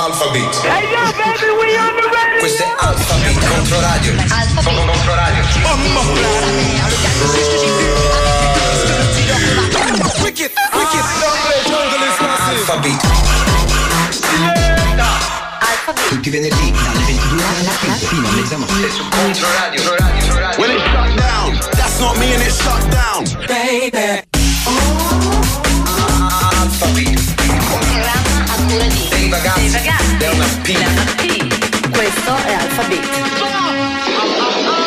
Alphabet. Hey yo, baby, we on the radio. Questo è Alphabet contro radio. Alphabet contro radio. Wicked, wicked. Alphabet. Tutti i venerdì dalle 22 alla fino a mezzanotte su Contro Radio, Contro Radio, Contro Radio. When it shut down, that's not me and it shut down. Baby. ragazzi, dei ragazzi, dei ragazzi, della P. Questo è Alphabet. Stop!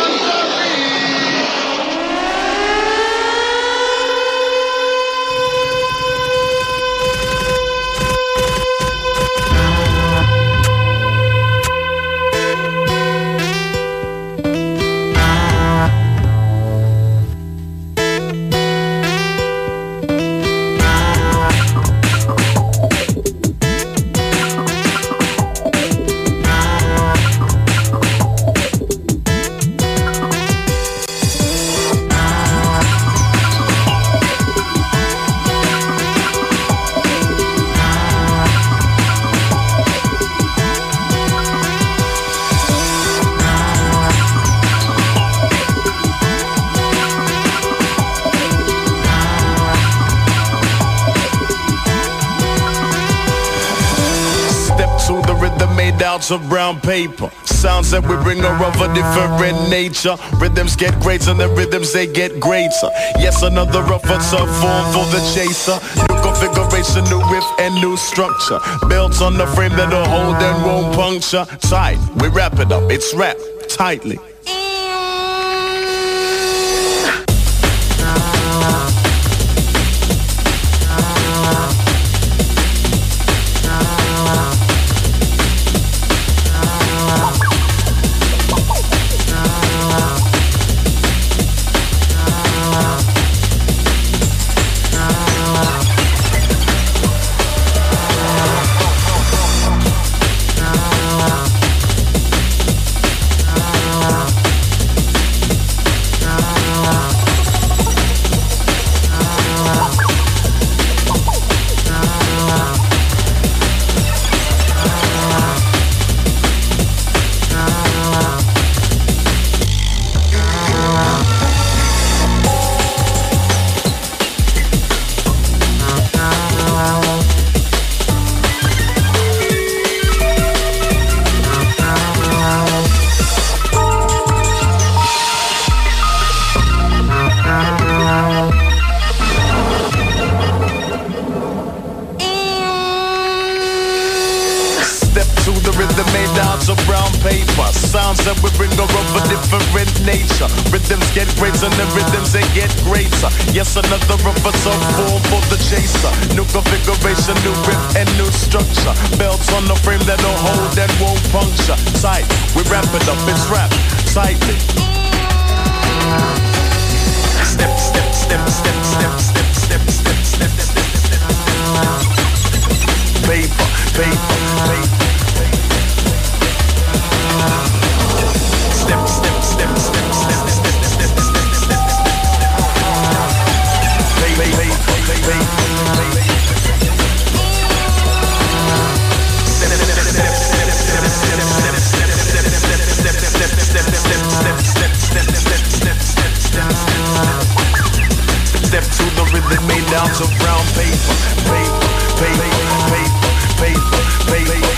Of brown paper. Sounds that we bring are of a different nature. Rhythms get greater and the rhythms they get greater. Yes, another rougher tough form for the chaser. New configuration, new riff and new structure. Built on the frame that'll hold and won't puncture. Tight, we wrap it up, it's wrapped tightly. Paper. Sounds that we bring are of a different nature. Rhythms get greater and the rhythms they get greater. Yes, another of a tough form for the chaser. New configuration, new riff and new structure. Belts on the frame that'll hold and won't puncture. Tight, we wrap it up, it's wrapped tightly. Step, step, step, step, step, step, step, step, step, step, step. Paper, paper, paper. Rhythm made out of brown paper, paper, paper, paper, paper, paper, paper,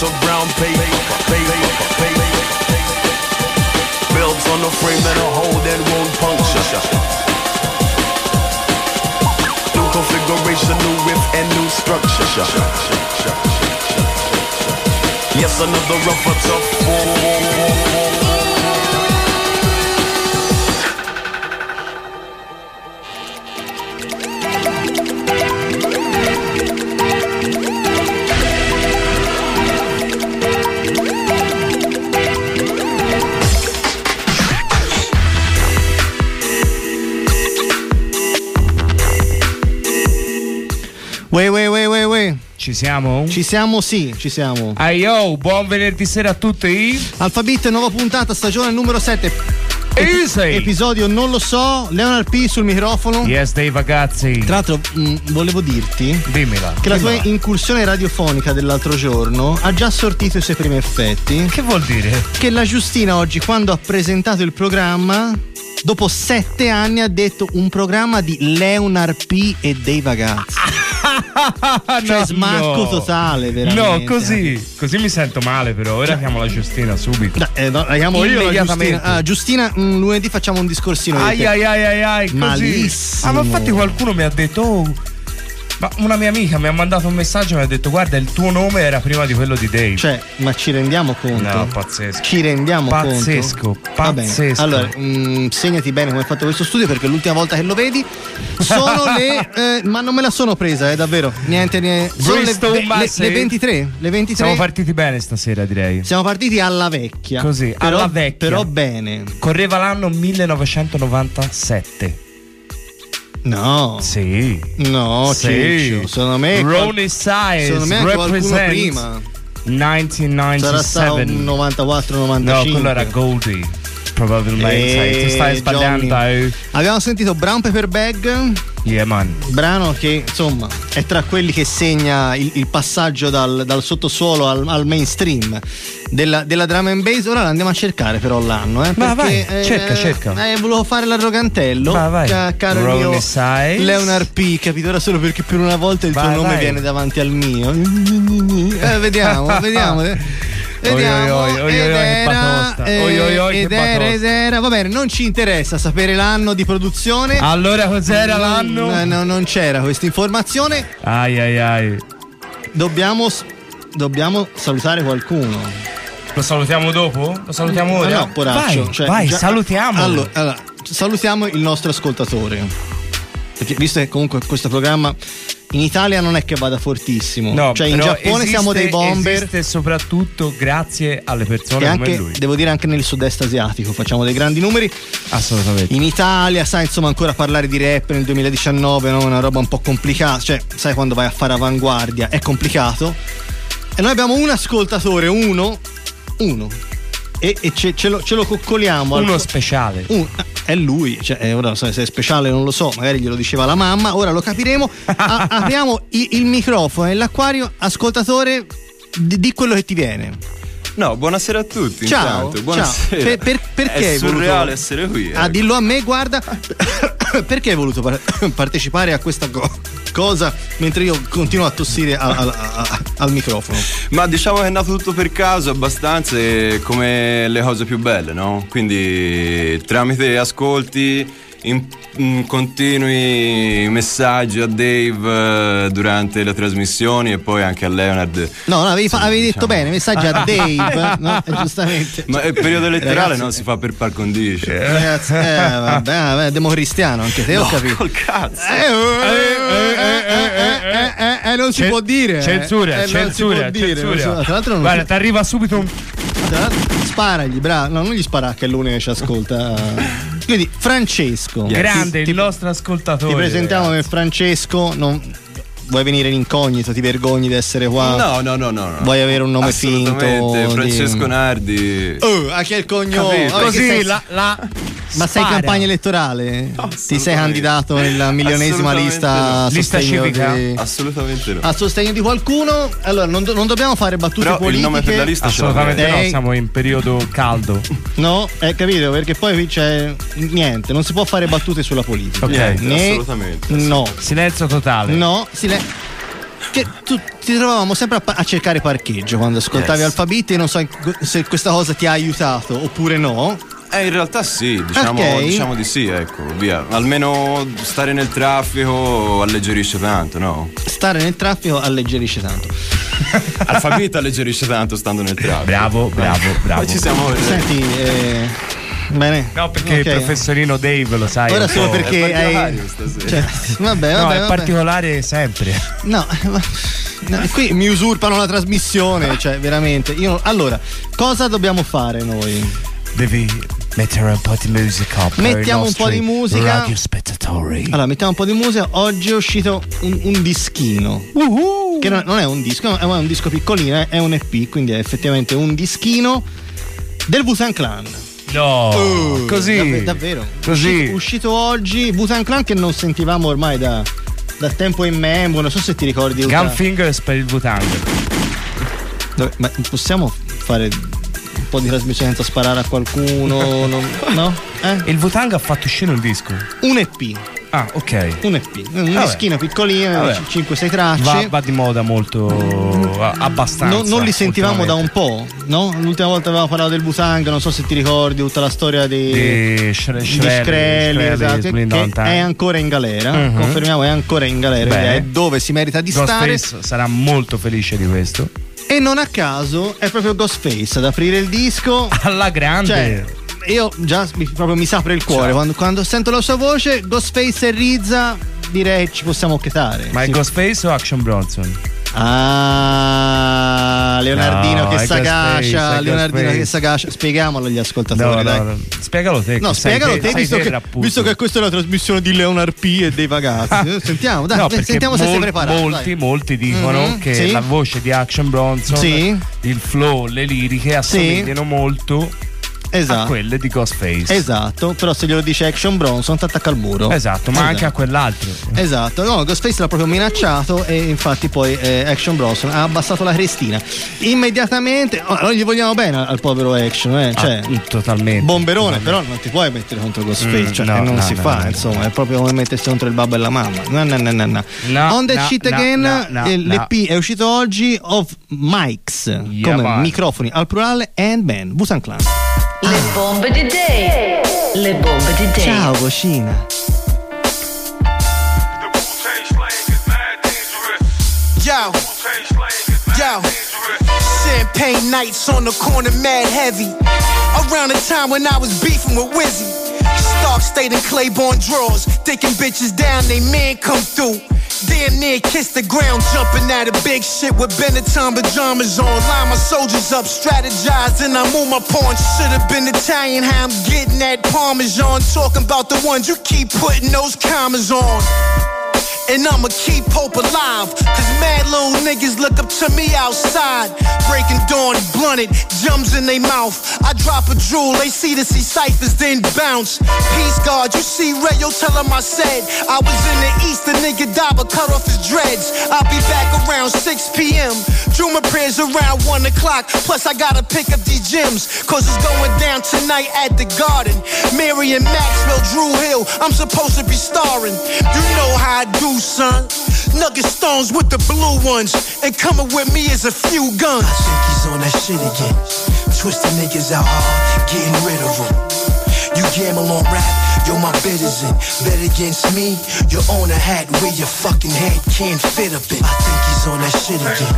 rolls of brown paper, paper, paper, Builds on the frame that a hole that won't puncture. New configuration, new width and new structure. Yes, another rougher tough. Ue, ue, ue, ue, ue. Ci siamo? Ci siamo, sì, ci siamo. Ah yo, buon venerdì sera a tutti. Alphabet, nuova puntata, stagione numero 7. Easy. Episodio non lo so, Leonard P sul microfono. Yes, dei ragazzi. Tra l'altro, mh, volevo dirti Dimmela. che la tua dimmela. incursione radiofonica dell'altro giorno ha già sortito i suoi primi effetti. Che vuol dire? Che la Giustina oggi, quando ha presentato il programma, dopo sette anni ha detto un programma di Leonard P e dei ragazzi. Cioè, No, smacco no. totale, veramente. No, così. Così mi sento male, però. Ora chiamo la Giustina subito. Eh, no, la chiamo io la. Giustina. Ah, Giustina, mm, lunedì facciamo un discorsino. ai ai ai ai, così. Malissimo. Ah, ma infatti qualcuno mi ha detto, oh. Ma una mia amica mi ha mandato un messaggio e mi ha detto, guarda, il tuo nome era prima di quello di Dave. Cioè, ma ci rendiamo conto? No, pazzesco. Ci rendiamo Pazzesco, conto? Bene. pazzesco. Allora, mm, segnati bene come hai fatto questo studio perché l'ultima volta che lo vedi sono le. eh, ma non me la sono presa, eh, davvero. Niente, niente. Sono le, le- le- le 23. Le 23. Siamo partiti bene stasera, direi. Siamo partiti alla vecchia. Così, Però- alla vecchia. Però bene. Correva l'anno 1997. No. Sì. No, Sì. Secondo me. Ronnie Size Secondo me represents prima. 1997. Sarà stato un 94-95. No, quello era Goldie. Probabilmente. Eh, Ti stai sbagliando. Johnny. Abbiamo sentito Brown Paper Bag, Yeah, man. brano che insomma è tra quelli che segna il, il passaggio dal, dal sottosuolo al, al mainstream della, della drum and bass. Ora la andiamo a cercare però l'anno. Eh, perché, vai, cerca, cerca. Eh, volevo fare l'arrogantello. Va, vai. ca- caro Ronnie mio Size. Leonard P. Capito? Ora solo perché per una volta il Vai, tuo nome vai. viene davanti al mio. Eh, vediamo, vediamo. Vediamo, Oi, oi, oi, ed era, eh, Oi, oi, oi, che ed era, batosta. ed era, va bene, non ci interessa sapere l'anno di produzione. Allora cos'era Non- l'anno? No, no, non c'era questa informazione. Ai ai ai. Dobbiamo, dobbiamo salutare qualcuno. Lo salutiamo dopo? Lo salutiamo Ma ora? no, poraccio. Vai, cioè, vai già- salutiamo. Allora, allora, salutiamo il nostro ascoltatore. Perché visto che comunque questo programma in Italia non è che vada fortissimo. No, cioè in Giappone esiste- siamo dei bomber. Esiste soprattutto grazie alle persone E anche, lui. devo dire, anche nel sud-est asiatico facciamo dei grandi numeri. Assolutamente. In Italia, sai, insomma, ancora parlare di rap nel 2019 no? è una roba un po' complicata. Cioè, sai, quando vai a fare avanguardia è complicato. E noi abbiamo un ascoltatore, uno, uno. E, e ce, ce lo, ce lo coccoliamo. al- Uno speciale. un- è lui, cioè, eh, ora se se è speciale non lo so, magari glielo diceva la mamma, ora lo capiremo. A- apriamo i- il microfono e l'acquario, ascoltatore, di, di quello che ti viene. No, buonasera a tutti. Ciao, intanto, buonasera. ciao. Per- per- perché È hai voluto- surreale essere qui. Ah, ecco. dillo a me, guarda, perché hai voluto par- partecipare a questa co- cosa mentre io continuo a tossire a- a- a- al microfono? Ma diciamo che è nato tutto per caso abbastanza come le cose più belle, no? Quindi tramite ascolti, in, in continui messaggi a Dave eh, durante le trasmissioni e poi anche a Leonard. No, no, avevi, fa- avevi detto diciamo. bene, messaggi a Dave, no? Eh, giustamente. Ma il periodo elettorale Ragazzi- non si fa per par condicio. Ragazzi, eh, vabbè, vabbè, democristiano anche te, ho No, capito. col cazzo. Eh, eh, eh, eh, eh, eh, eh, non si può dire. eh. Censura, Eh, censura, censura. Tra l'altro non Guarda, si- ti arriva subito un. sparagli, bravo. No, non gli spara che è l'unico che ci ascolta. Quindi, Francesco. Grande, Ti- il nostro ascoltatore. Ti presentiamo come Francesco. Non... Vuoi venire in incognito? Ti vergogni di essere qua? No, no, no, no. no. Vuoi avere un nome finto? Assolutamente, di- Francesco Nardi. Oh, anche il cognome. Vabbè, Così sei- la, la Ma sei in campagna elettorale? Ti sei candidato nella milionesima lista no. a Lista civica? di- Assolutamente no. a sostegno di qualcuno? Allora, non, do- non dobbiamo fare battute Però il politiche. nome per la lista. Assolutamente no, siamo in periodo caldo. No, è capito? Perché poi qui c'è niente, non si può fare battute sulla politica. Ok. Niente, Né- assolutamente. No. Silenzio totale. No, che tu ti trovavamo sempre a, pa- a cercare parcheggio quando ascoltavi Yes. Alphabet e non so se questa cosa ti ha aiutato oppure no. Eh, in realtà sì, diciamo, Ok. diciamo di sì, ecco, via. Almeno stare nel traffico alleggerisce tanto, no? Stare nel traffico alleggerisce tanto. Alphabet alleggerisce tanto stando nel traffico. Bravo, bravo, bravo. Poi ci siamo. Senti, eh, bene. No, perché Ok. il professorino Dave lo sai. Ora solo perché È hai. particolare stasera. Cioè, vabbè, No, vabbè, è vabbè. particolare sempre. No, ma- no, qui mi usurpano la trasmissione, cioè veramente. Io, allora, cosa dobbiamo fare noi? Devi mettere un po' di musica. Mettiamo un po' di musica. Allora, mettiamo un po' di musica. Oggi è uscito un, un dischino. Che non, non è un disco, è un disco piccolino, eh, è un EP, quindi è effettivamente un dischino del Busan Clan. No, Uh, così. davve- davvero. Così. Uscito, uscito oggi Busan Clan che non sentivamo ormai da, da tempo in memoria. Non so se ti ricordi. Gunfingers per il Butang. Dove- Ma possiamo fare un po' di trasmissione senza sparare a qualcuno? no? Eh? Il Butang ha fatto uscire un disco. Un EP. Ah, ok. Un EP. Un Vabbè. dischino piccolino, Vabbè. 5-6 tracce. Va, va di moda molto. a- abbastanza. Non, non li sentivamo da un po', no? L'ultima volta avevamo parlato del Butang, non so se ti ricordi tutta la storia di, Di Shre- di Shkreli, esatto, che è ancora in galera. Mhm. Confermiamo, è ancora in galera, è dove si merita di stare. Ghostface sarà molto felice di questo. E non a caso è proprio Ghostface ad aprire il disco. Alla grande. Cioè, io già mi, proprio mi s'apre il cuore quando, quando sento la sua voce, Ghostface e Rizza, direi ci possiamo chetare. Ma è Sì. Ghostface o Action Bronson? Ah, Leonardino No, che è Leonardino che s'agascia. Spiegamolo agli No, ascoltatori, no, dai. no. Spiegalo te. No, che spiegalo te, sai visto, che, appunto. visto che questa è la trasmissione di Leonard P e dei ragazzi. Eh, Sentiamo, dai, No, sentiamo se sei mol- preparato. Molti, dai. molti dicono Mhm, che sì. la voce di Action Bronson, Sì. il flow, le liriche assomigliano molto a Esatto. quelle di Ghostface. Esatto, però se glielo dice Action Bronson ti attacca al muro. Esatto, ma anche a quell'altro. Esatto, no, Ghostface l'ha proprio minacciato e infatti poi eh, Action Bronson ha abbassato la crestina. Immediatamente, oh, noi gli vogliamo bene al, povero Action, eh, cioè, Ah, totalmente. bomberone, però non ti puoi mettere contro Ghostface, Mm, cioè, no, non no, si no, fa, insomma, è proprio come mettersi contro il babbo e la mamma. No, no, no, no, no. On the Shit Again, eh, l'EP è uscito oggi of mics, Yeah, come man. microfoni al plurale and band, Busan Clan. Le bombe di Day. Le bombe di Day. Ciao Cocina. Yo, yo, champagne nights on the corner, mad heavy. Around the time when I was beefing with Wizzy. Stark stayed in Claiborne drawers, thinking bitches down, they man come through. Damn near kissed the ground, jumping out of big shit with Benetton pajamas on. Line my soldiers up, strategize, and I move my pawn. Should've been Italian, how I'm getting that Parmesan. Talking about the ones you keep putting those commas on. And I'ma keep hope alive. Cause mad little niggas look up to me outside. Breaking dawn, blunted, jums in they mouth. I drop a jewel, they see the see ciphers, then bounce. Peace guard, you see Rayo, tell him I said. I was in the east, the nigga died, but cut off his dreads. I'll be back around 6 p.m. Drew my prayers around 1 o'clock. Plus, I gotta pick up these gems. Cause it's going down tonight at the garden. Marion Maxwell, Drew Hill, I'm supposed to be starring. You know how I do, son. Nugget stones with the blue ones. And coming with me is a few guns. I think he's on that shit again. Twisting niggas out hard, getting rid of them. You gamble on rap, yo, my bid is in. Bet against me, you own a hat where your fucking head can't fit up in. I think he's on that shit again.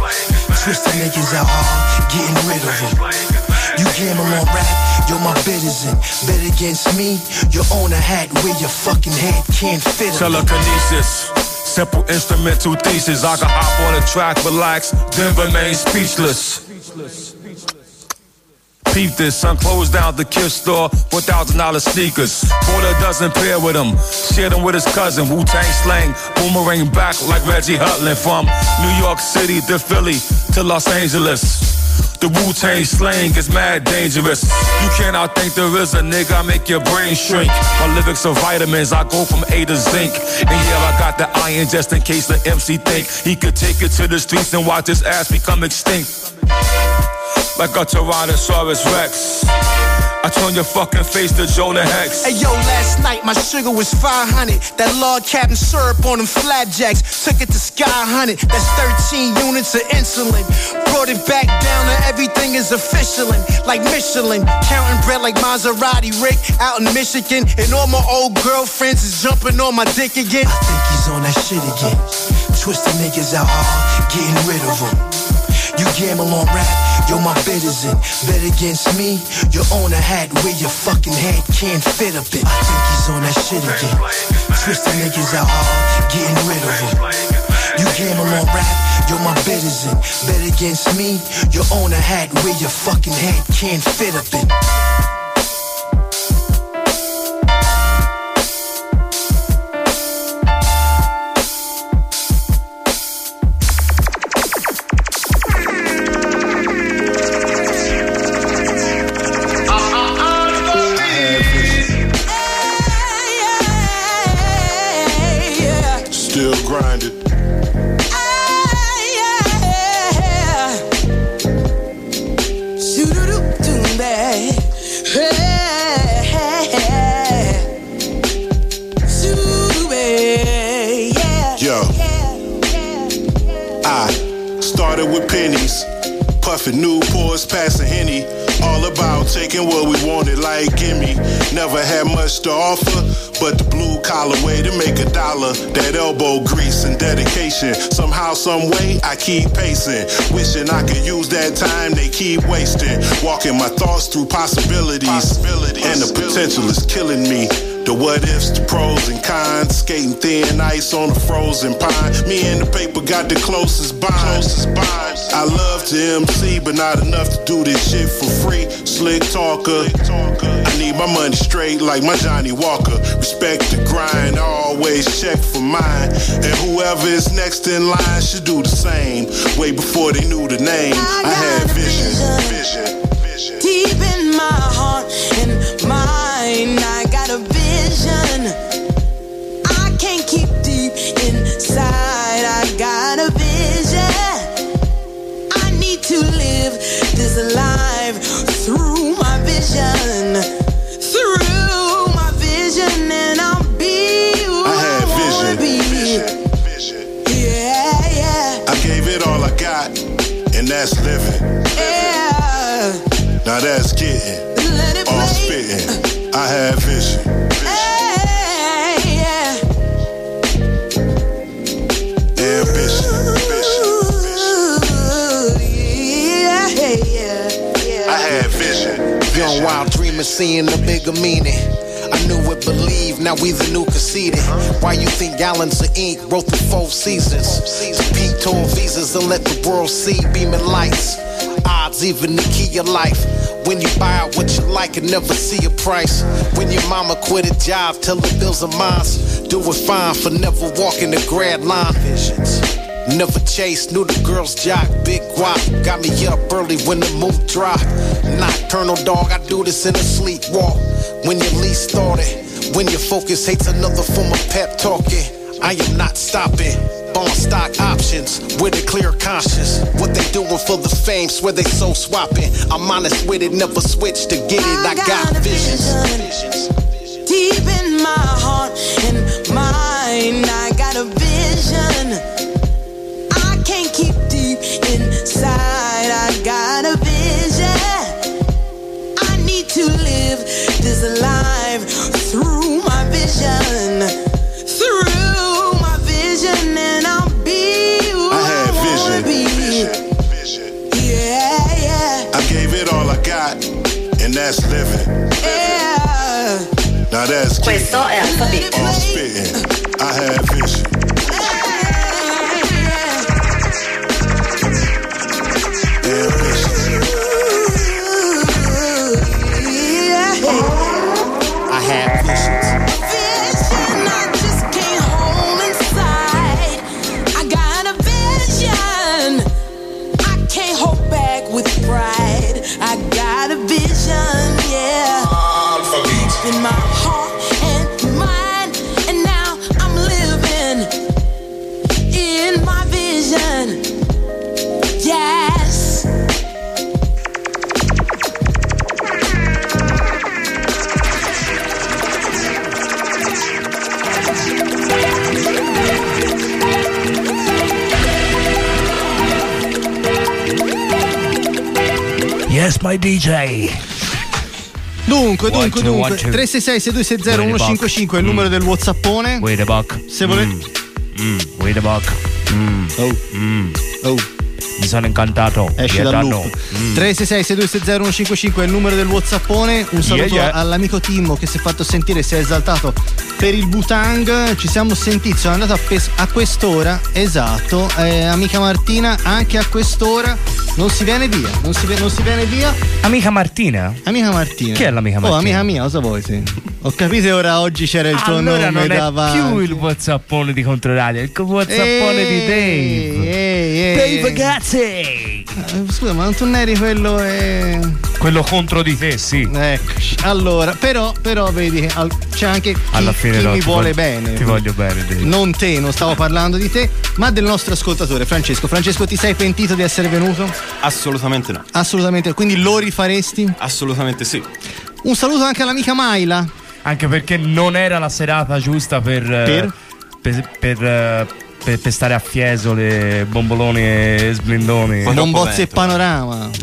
Twisting niggas out hard, getting rid of them. You gamble on rap, yo, my bid is in. Bet against me, you own a hat where your fucking head can't fit up in. Telekinesis. Simple instrumental thesis. I can hop on a track, relax, then remain speechless. Peep this, son closed down the kiss store for thousand dollar sneakers. Bought a dozen pair with him, shared them with his cousin. Wu Tang slang, boomerang back like Reggie Hutland from New York City to Philly to Los Angeles. The Wu Tang slang is mad dangerous. You can't outthink the RZA, nigga. I make your brain shrink. My lyrics are vitamins. I go from A to zinc. And yeah, I got the iron just in case the MC think he could take it to the streets and watch his ass become extinct. Like a Tyrannosaurus Rex. I turn your fucking face to Jonah Hex. Hey yo, last night my sugar was 500. That log cabin syrup on them flapjacks. Took it to Sky 100. That's 13 units of insulin. Brought it back down to everything is official. Like Michelin. Counting bread like Maserati Rick out in Michigan. And all my old girlfriends is jumping on my dick again. I think he's on that shit again. Twisting niggas out hard, getting rid of them. You gamble on rap, yo, my bid is in. Bet against me, you own a hat where your fucking head can't fit a bit. I think he's on that shit again. Twisting niggas out hard, getting rid of them. You gamble on rap, yo, my bid is in. Bet against me, you own a hat where your fucking head can't fit a bit. Puffing Newports, passing Henny. All about taking what we wanted, like gimme. Never had much to offer, but the blue collar way to make a dollar. That elbow grease and dedication. Somehow, some way, I keep pacing. Wishing I could use that time they keep wasting. Walking my thoughts through possibilities. And the potential is killing me. The what ifs, the pros and cons, skating thin ice on a frozen pine. Me and the paper got the closest bond. I love to MC, but not enough to do this shit for free. Slick talker. I need my money straight like my Johnny Walker. Respect the grind, always check for mine. And whoever is next in line should do the same. Way before they knew the name, I had vision. Vision. Deep in my heart and mind, I Now that's getting Let it all spitting. I had vision. Hey, Young wild dreamer seeing the bigger meaning. I knew it, believe, now we the new conceded. Why you think gallons of ink wrote the four seasons? Peak tour visas and let the world see beaming lights. Odds even the key of life. When you buy what you like and never see a price. When your mama quit a job, tell the bills are mine. Do it fine for never walking the grad line. Visions. Never chased, knew the girls jock, big guap. Got me up early when the mood drop. Nocturnal dog, I do this in a sleepwalk. When you least thought it, when your focus hates another form of pep talking. I am not stopping. Bond stock options with a clear conscience. What they doing for the fame, swear they so swapping. I'm honest with it, never switch to get it. I got visions. Deep in my heart and mind, that's living. yeah. Now that's getting Questo è Alphabet. all spitting. I have vision. My DJ. Dunque, dunque, dunque. one, two. 366 6260 Wait a buck. 155 è il numero del Whatsappone. Wait a buck. Se volete. Mm. Wait a buck. Mm. Oh. Mm. Oh. Mi sono incantato. Esci Yeah, dal da loop. Mm. 366 6260 155 è il numero del Whatsappone. Un saluto Yeah, yeah. all'amico Timmo che si è fatto sentire, si è esaltato per il Butang. Ci siamo sentiti, sono andato a, pes- a quest'ora, esatto. Eh, amica Martina, anche a quest'ora non si viene via. Non si, non si viene via. Amica Martina? Amica Martina. Chi è l'amica Oh, Martina? amica mia, cosa vuoi? Sì. Ho capito ora oggi c'era il tuo allora nome non è davanti. più il Whatsappone di Controradio, è il Whatsappone di Dave. Ehi, Dave ehi. Gazzi! Eh, Scusa, ma non tu non eri quello eh... Quello contro di te, sì. Eccoci. Allora, però, però vedi, al- c'è anche chi, Alla fine chi no, mi ti vuole voglio- bene. Ti voglio bene, Dave. Non te, non stavo parlando di te, ma del nostro ascoltatore Francesco. Francesco, ti sei pentito di essere venuto? Assolutamente no. Assolutamente, quindi lo rifaresti? Assolutamente sì. Un saluto anche all'amica Maila. Anche perché non era la serata giusta per. eh, Per? per, per, eh, per- per stare a Fiesole, bomboloni e sblindoni. Bombozzi e panorama.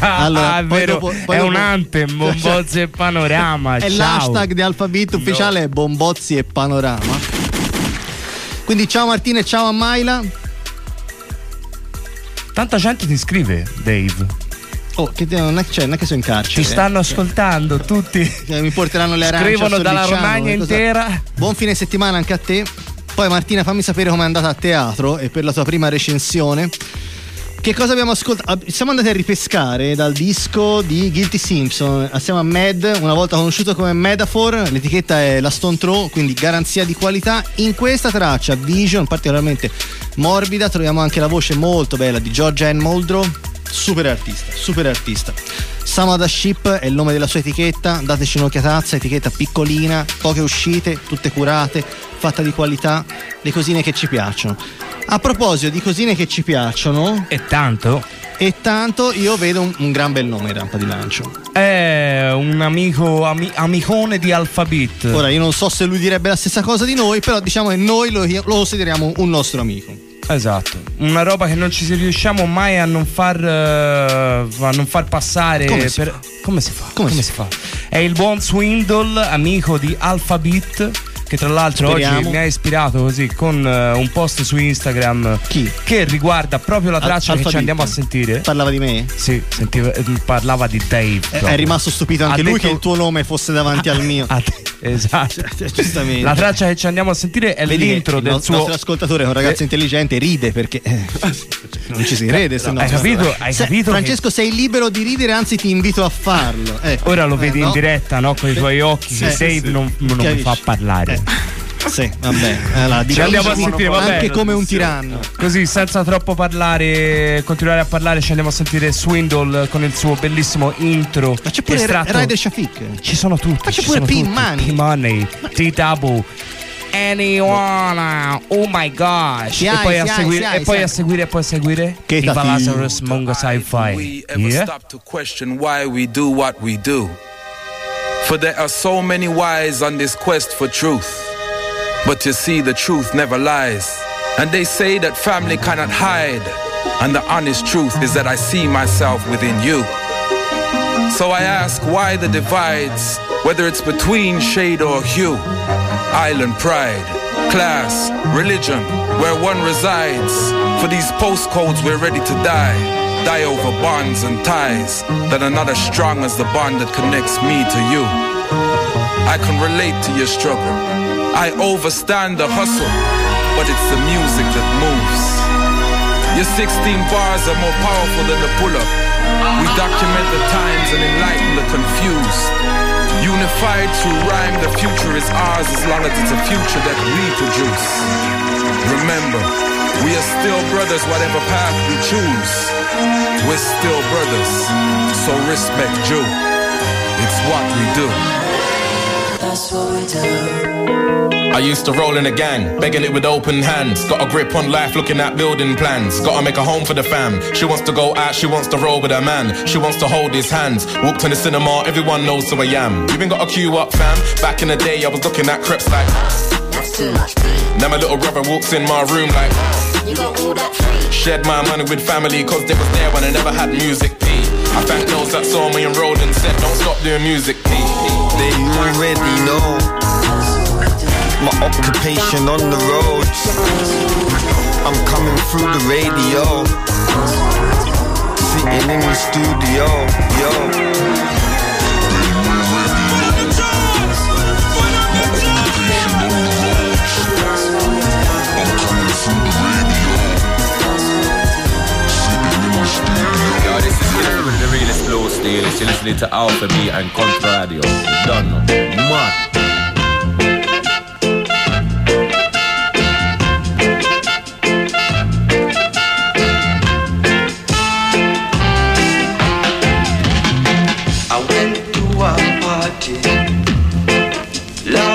Allora, ah, è poi vero, dopo- poi è dopo- un anthem, bombozzi e panorama. E ciao. l'hashtag di Alphabet ufficiale è Bombozzi e Panorama. Quindi ciao Martina e ciao a Maila. Tanta gente ti scrive, Dave. Oh, che te- non è, cioè, non è che sono in carcere. Ti stanno eh. ascoltando tutti. Cioè, mi porteranno le arance. Scrivono dalla Romagna intera. Buon fine settimana anche a te. Poi Martina fammi sapere com'è andata a teatro e per la tua prima recensione. Che cosa abbiamo ascoltato? Siamo andati a ripescare dal disco di Guilty Simpson assieme a Mad, una volta conosciuto come Metaphor, l'etichetta è la Stone Throw, quindi garanzia di qualità. In questa traccia, Vision, particolarmente morbida, troviamo anche la voce molto bella di Georgia Ann Muldrow, super artista, super artista. Samada Ship è il nome della sua etichetta, dateci un'occhiatazza, etichetta piccolina, poche uscite, tutte curate, fatta di qualità, le cosine che ci piacciono. A proposito di cosine che ci piacciono, E tanto. e tanto io vedo un, un gran bel nome in rampa di lancio. È un amico, ami- amicone di Alphabet. Ora io non so se lui direbbe la stessa cosa di noi, però diciamo che noi lo, lo consideriamo un nostro amico. Esatto, una roba che non ci riusciamo mai a non far, eh, a non far passare. Come si per- fa? Come si fa? Come si si fa? È il buon Swindle, amico di Alphabet. Che tra l'altro Speriamo. oggi mi ha ispirato così con eh, un post su Instagram Chi? che riguarda proprio la Al- traccia che ci andiamo a sentire. Parlava di me? Sì, sentiva- eh, parlava di Dave. È, proprio. è rimasto stupito anche Ha lui detto- che il tuo nome fosse davanti al mio. Ah, esatto. Giustamente. La traccia che ci andiamo a sentire è Vedi che l'intro il del no- suo nostro ascoltatore è un ragazzo Eh. intelligente, ride perché eh, non ci si crede. Se no. Hai capito? Hai Se- capito Francesco, sei libero di ridere, anzi ti invito a farlo. Eh, Ora lo eh, vedi no? in diretta, no? Con i tuoi occhi. Che sì, Dave non, non mi fa parlare. Sì, vabbè. Allora, Ci andiamo a diciamo sentire, vabbè. anche come un tiranno. Così, senza troppo parlare, continuare a parlare, ci andiamo a sentire Swindle con il suo bellissimo intro. Ma c'è pure estratto- Rider Shafik. Ci sono tutti. Ma c'è ci pure sono P tutti. Money. P Money, T Double. Anyone, oh my gosh! E poi, a seguire, e poi a seguire, e poi a seguire. Che tati- Lazarus Mongo Sci-Fi. we ever Yeah? stop to question why we do what we do. For there are so many whys on this quest for truth. But you see, the truth never lies. And they say that family cannot hide. And the honest truth is that I see myself within you. So I ask why the divides, whether it's between shade or hue, island pride, class, religion, where one resides. For these postcodes, we're ready to die. Die over bonds and ties that are not as strong as the bond that connects me to you. I can relate to your struggle. I overstand the hustle, but it's the music that moves. Your 16 bars are more powerful than the pull up. We document the times and enlighten the confused. Unified through rhyme, the future is ours as long as it's a future that we produce. Remember, we are still brothers, whatever path we choose. We're still brothers, so respect you. It's what we do. That's what we do. I used to roll in a gang, begging it with open hands. Got a grip on life, looking at building plans. Gotta make a home for the fam. She wants to go out, she wants to roll with her man. She wants to hold his hands. Walked in the cinema, everyone knows who I am. You Even got a queue up, fam. Back in the day, I was looking at creps like. That's too much. Now my little brother walks in my room like. You got all that free. Shared my money with family, cause they was there when I never had music P. I thank those that saw me enrolled and said, don't stop doing music. They already know my occupation on the road. I'm coming through the radio. Sitting in the studio, yo. day. You're listening to Alpha B and Contrario. Done. Mwah.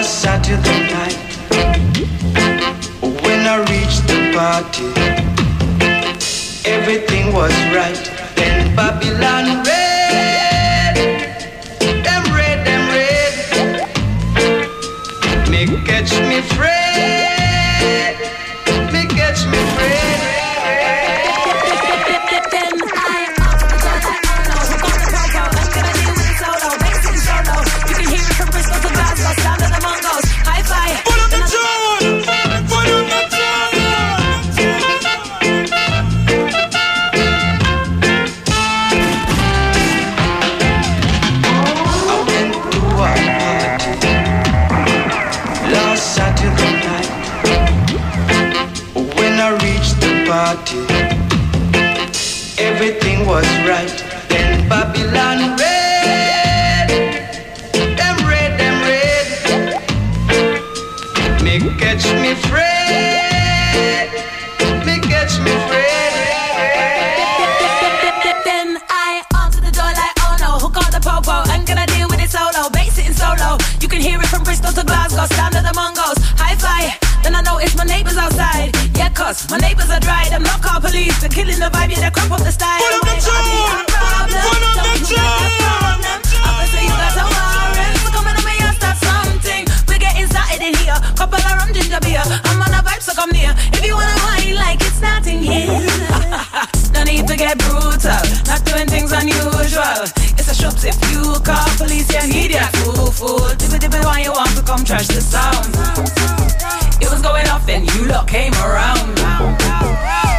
Saturday night. When I reached the party, everything was right. Catch me friend, you idiot, fool, fool. Dibby dibby, why you want to come trash the sound? It was going off and you lot came around.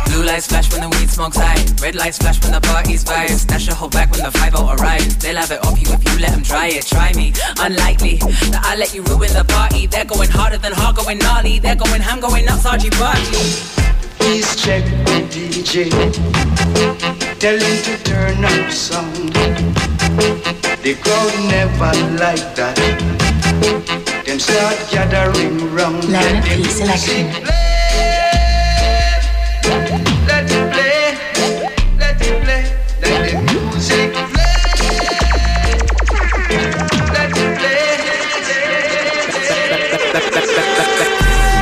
Blue lights flash when the weed smoke's high. Red lights flash when the party's fire. Stash your whole back when the 5 arrives. They'll have it off you if you let them try it. Try me. Unlikely that I let you ruin the party. They're going harder than hard, going gnarly. They're going ham, going nuts, RG party. Please check the DJ. Tell him to turn up sound. The crowd never like that. Them start gathering round. Let the selection. play. Let it play. Let it play. Let the music play. Let it play.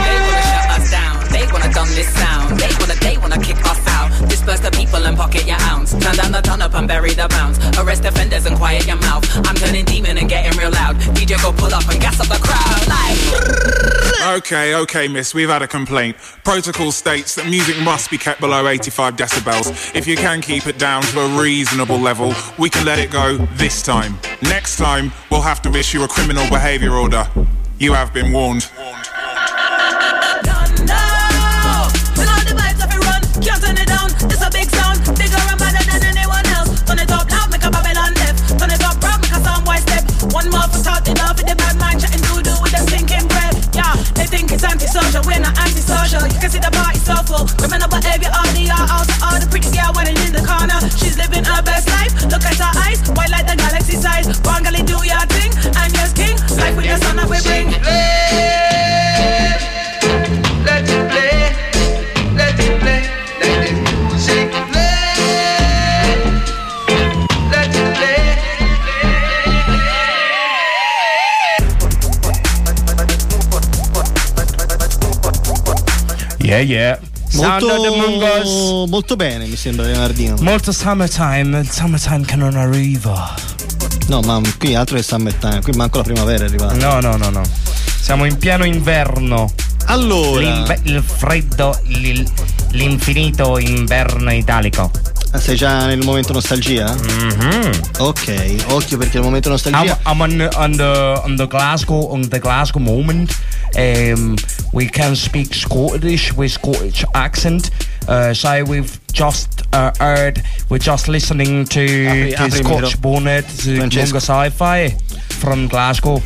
They wanna shut us down. They wanna dumb this sound. They wanna, they wanna kick us out. Disperse the people and pocket your ounce. Turn down the turn up and bury the bounce. Arrest offenders and quiet your mouth. I'm turning demon and getting real loud. DJ go pull up and gas up the crowd. Like. Okay, okay, miss, we've had a complaint. Protocol states that music must be kept below 85 decibels. If you can keep it down to a reasonable level, we can let it go this time. Next time, we'll have to issue a criminal behaviour order. You have been warned. Yeah, yeah. Sound of the Mongos. Molto, molto bene, mi sembra, Leonardino. Molto summertime, il summertime che non arriva. No, ma qui altro che summertime, qui manco la primavera è arrivata. No, no, no, no. Siamo in pieno inverno. Allora. L'inve- il freddo, il- l'infinito inverno italico. Ah, Sei già nel momento nostalgia? Ok, occhio perché il momento nostalgia. I'm, I'm on, the, on, the, on the Glasgow on the Glasgow moment Um, we can speak Scottish with Scottish accent. Uh, so we've just uh, heard, we're just listening to Apri- the apri Scotch. Bonnet, the Sci-Fi from Glasgow.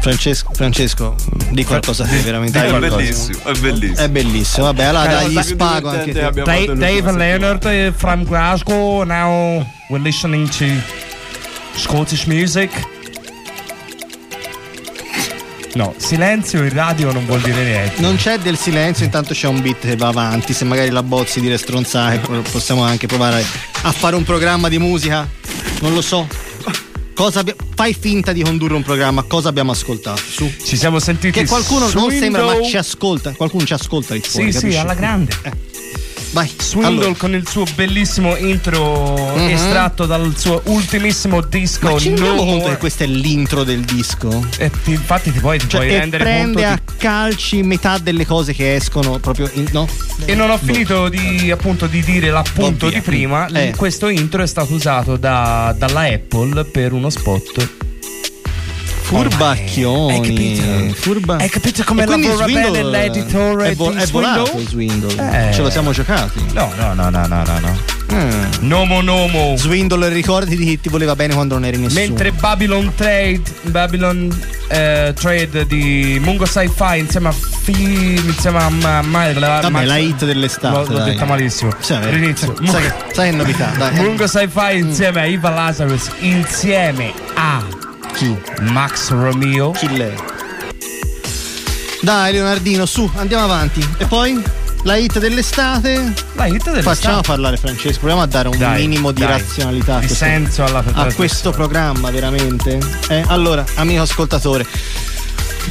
Francesco, Francesco, di qualcosa che veramente È hai bellissimo, è bellissimo. È bellissimo, vabbè, allora È dai, gli spago anche te. Dave, fatto Dave Leonard uh, from Glasgow. Now we're listening to Scottish music. No, silenzio in radio non vuol dire niente. Non c'è del silenzio, intanto c'è un beat che va avanti. Se magari la bozzi dire stronzate, po- possiamo anche provare a fare un programma di musica. Non lo so. Cosa abbia- Fai finta di condurre un programma, cosa abbiamo ascoltato? Su. Ci siamo sentiti. Che qualcuno non Swindle- sembra, ma ci ascolta. Qualcuno ci ascolta fuori, Sì, sì, capisci? alla grande. Vai. Swindle Allora. con il suo bellissimo intro Mhm. estratto dal suo ultimissimo disco. Ma ci No conto che questo è l'intro del disco? E ti- infatti ti puoi, ti Cioè, puoi e rendere prende conto a calci metà delle cose che escono proprio in, no? E non ho finito di, appunto, di dire l'appunto Ovvia. di prima. Eh. Questo intro è stato usato da- dalla Apple per uno spot. Furbacchioni. Hai capito? Furba- Hai capito come lavora Swindle bene l'editore è, vo- è volato Swindle? Eh. Ce lo siamo giocati. No, no, no, no, no, no. no. Mm. Nomo Nomo. Swindle, ricordi di ti voleva bene quando non eri nessuno. Mentre Babylon Trade, Babylon eh, Trade di Mungo Sci-Fi insieme a Fi, insieme a Ma, Ma- la, Vabbè, Ma- la hit dell'estate. L'ho, l'ho detta malissimo. Sì. All'inizio. Sai, che, sai che novità, dai. Mungo Sci-Fi insieme a Iva Lazarus, insieme a Chi? Max Romeo. Chi lei? Dai Leonardino, su, andiamo avanti. E poi? La hit dell'estate? La hit dell'estate. Facciamo parlare Francesco, proviamo a dare un Dai, minimo di dai. razionalità a Di questo- senso alla a questo programma, veramente. Eh, allora, amico ascoltatore,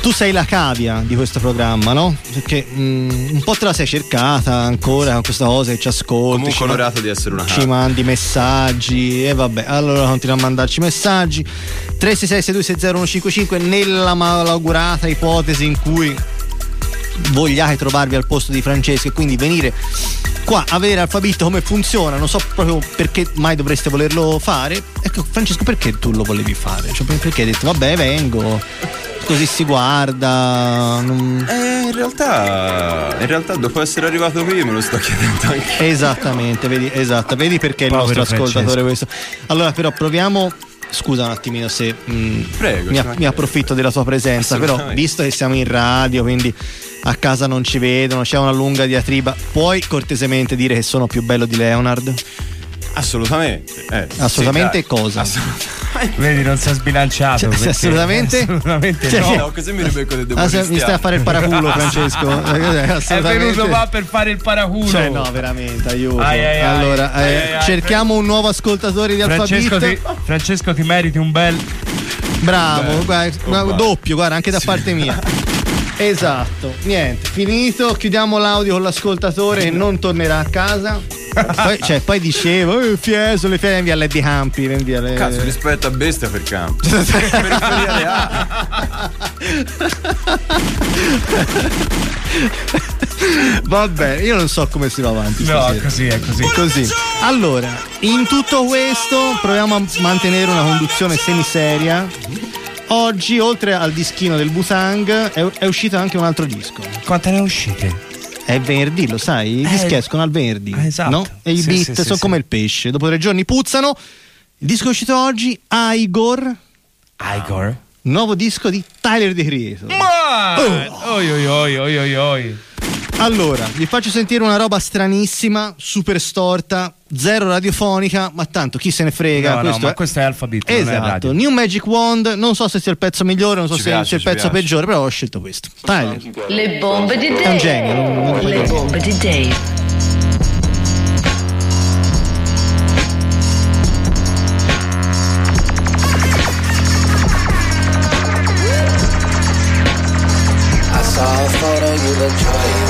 tu sei la cavia di questo programma, no? Perché mm, un po' te la sei cercata ancora con questa cosa che ci ascolti. Comunque ci onorato di essere una Ci cavia. mandi messaggi e vabbè, allora continua a mandarci messaggi. 366-6260-155 nella malaugurata ipotesi in cui vogliate trovarvi al posto di Francesco e quindi venire qua a vedere Alfabito come funziona, non so proprio perché mai dovreste volerlo fare. Ecco, Francesco, perché tu lo volevi fare? Cioè, perché hai detto vabbè, vengo, così si guarda. non- Eh, in realtà, in realtà dopo essere arrivato qui me lo sto chiedendo anche. Esattamente, vedi, esatto, vedi perché il Povero nostro ascoltatore questo. Allora, però proviamo. Scusa un attimino se mm, Prego, mi, a- mi approfitto della tua presenza, però visto che siamo in radio, quindi a casa non ci vedono, c'è una lunga diatriba, puoi cortesemente dire che sono più bello di Leonard? Assolutamente. eh, Assolutamente sì, cosa? Vedi, non si è sbilanciato. Cioè, perché- assolutamente? assolutamente Cioè, no. No, così mi ribecco dei Ah, mi stai a fare il paraculo, Francesco? È Assolutamente. venuto qua per fare il paraculo. Cioè, no, veramente, aiuto. Ai, ai, allora, Ai, eh, ai, ai. cerchiamo un nuovo ascoltatore di Francesco ti, Francesco ti meriti un bel Bravo, Beh, guarda, oh, doppio, guarda, anche da parte mia. Esatto, niente, finito, chiudiamo l'audio con l'ascoltatore che non tornerà a casa. Poi, cioè, poi dicevo, eh, Fieso, le fie via di campi, via le... Cazzo, rispetto a bestia per reale. Vabbè, io non so come si va avanti. No, stasera. così è così. Così. Allora, in tutto questo proviamo a mantenere una conduzione semiseria. Oggi, oltre al dischino del Butang, è, è uscito anche un altro disco. Quante ne uscite? È venerdì, lo sai? I Eh, dischi escono al venerdì. esatto. No? E i Sì, beat sì, sono sì, come il pesce. Dopo tre giorni puzzano. Il disco è uscito oggi, Igor. Igor. Nuovo disco di Tyler The Creator. Ma Oh. oi oi oi oi oi oi. Allora, vi faccio sentire una roba stranissima, super storta, zero radiofonica, ma tanto chi se ne frega. No, no, questo ma è... questo è è Esatto, radio. New Magic Wand, non so se sia il pezzo migliore, non so Ci se piace, sia il pezzo piace. peggiore, però ho scelto questo. Tyler. Le bombe di Dave. È un genio, non- Le bombe di Dave. I saw a photo, you look joyous.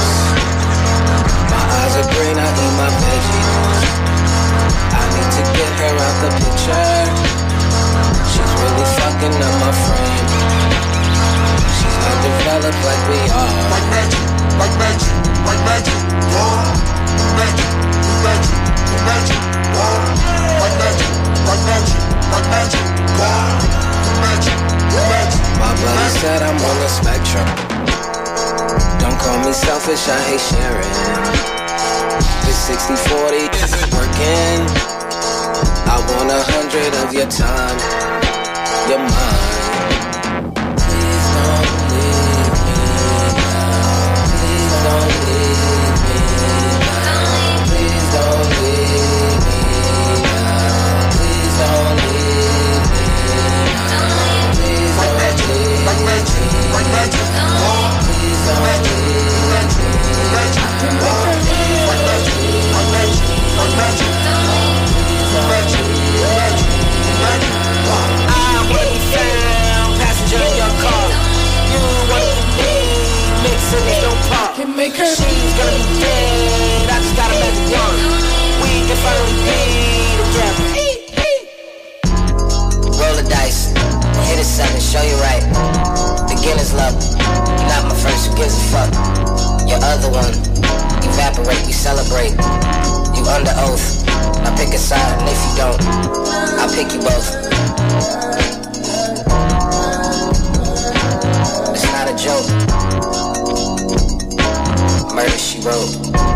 my friend. She's not developed like we are. Like magic, like magic, like magic, yeah. Magic, magic, magic, yeah. Like magic, like magic, like magic, yeah. Magic, magic. My brother said I'm on the spectrum. Don't call me selfish, I hate sharing. This 60-40 isn't working. I want a hundred of your time your mind. Please don't leave me now. Please don't leave can make her She's gonna be dead, I just got a magic wand. We can finally be together. Roll the dice, hit a seven, show you right. Beginner's luck, not my first, who gives a fuck? Your other one, evaporate, we celebrate. You under oath, I pick a side, and if you don't, i pick you both. It's not a joke murder she wrote.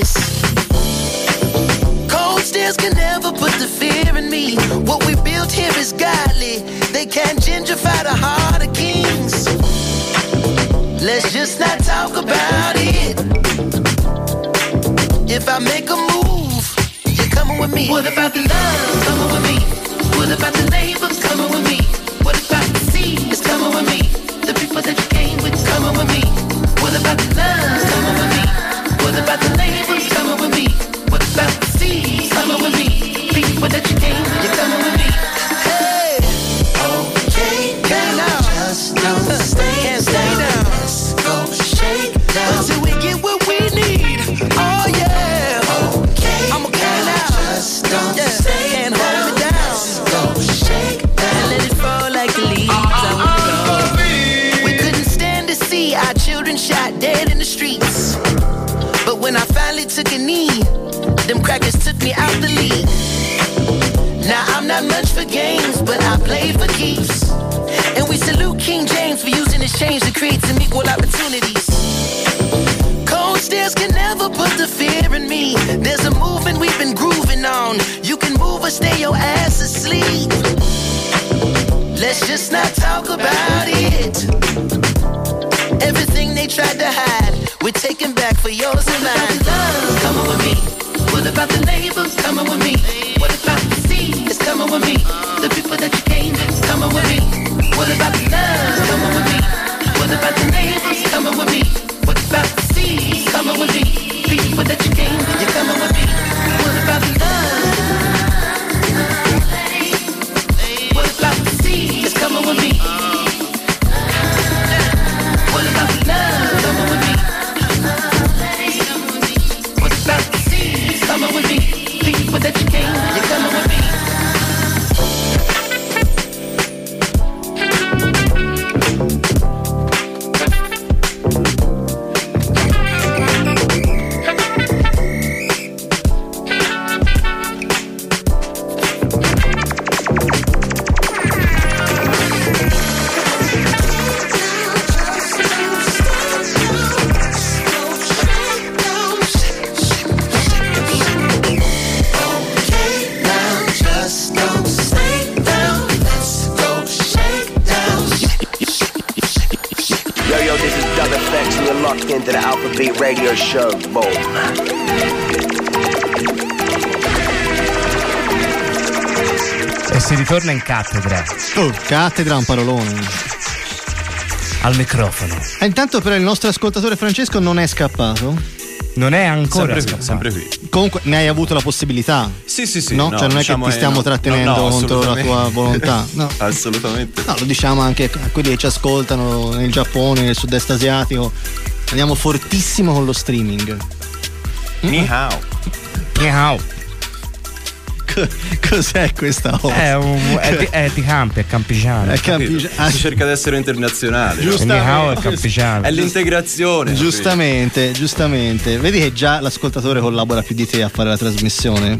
this. Cold stairs can never put the fear in me. What we built here is godly. They can't gingerfy the heart of kings. Let's just not talk about it. If I make a move, you're coming with me. What about the love? Coming with me. What about the play for keeps. And we salute King James for using his change to create some equal opportunities. Cold stairs can never put the fear in me. There's a movement we've been grooving on. You can move or stay your ass asleep. Let's just not talk about it. Everything they tried to hide, we're taking back for yours and mine. What about the Come on with me. What about the neighbors? Come on with me. nothing but the ladies with me. The Alphabet Radio Show. Boom. E si ritorna in cattedra. Oh, cattedra è un parolone. Al microfono. E intanto però il nostro ascoltatore Francesco non è scappato. Non è ancora Sempre qui, sempre qui. Comunque ne hai avuto la possibilità. Sì, sì, sì. No, no, cioè non diciamo è che ti eh, stiamo no. trattenendo No, no, contro la tua volontà. No. Assolutamente. No, lo diciamo anche a quelli che ci ascoltano nel Giappone, nel sud-est asiatico. Andiamo fortissimo con lo streaming. Ni hao. Ni hao. Co- Cos'è questa cosa? È, un, è, di, è di Campi, è campiciano. È campi- ah, Si cerca di essere internazionale. hao è campiciano. È l'integrazione. Giustamente, giustamente. Vedi che già l'ascoltatore collabora più di te a fare la trasmissione.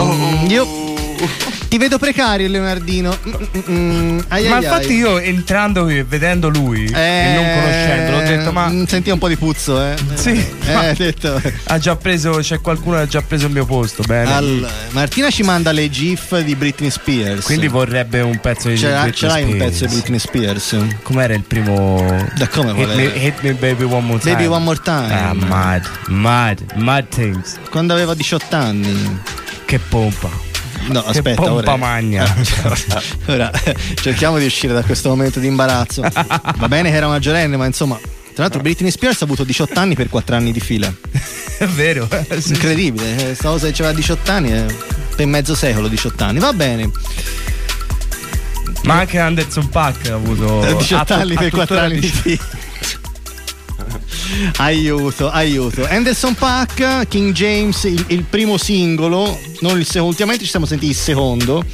Mm, io ti vedo precario, Leonardino. Mm. Ai, ma ai, infatti ai. io entrando qui e vedendo lui e non conoscendolo ho detto ma mm, Senti un po' di puzzo, eh? Sì, Eh, hai detto. ha già preso c'è qualcuno che ha già preso il mio posto bene Al- Martina ci manda le GIF di Britney Spears. quindi vorrebbe un pezzo di Ce l'ha- Britney ce l'hai un pezzo di Britney Spears? com'era il primo Da come hit me, hit me baby one more time Baby One More Time. ah mad mad mad things Quando aveva 18 anni. che pompa No, Che aspetta, pompa ora. magna. ora cerchiamo di uscire da questo momento di imbarazzo. Va bene che era maggiorenne, ma insomma. Tra l'altro Britney Spears ha avuto 18 anni per 4 anni di fila. è vero Incredibile, eh, sta cosa che aveva 18 anni è per mezzo secolo 18 anni. Va bene. ma anche Anderson Pack ha avuto 18 ha- anni per 4 tuttora anni di 18 fila. Aiuto, aiuto. Anderson Pack, King James, il, il primo singolo, non il secondo. Ultimamente ci siamo sentiti il secondo,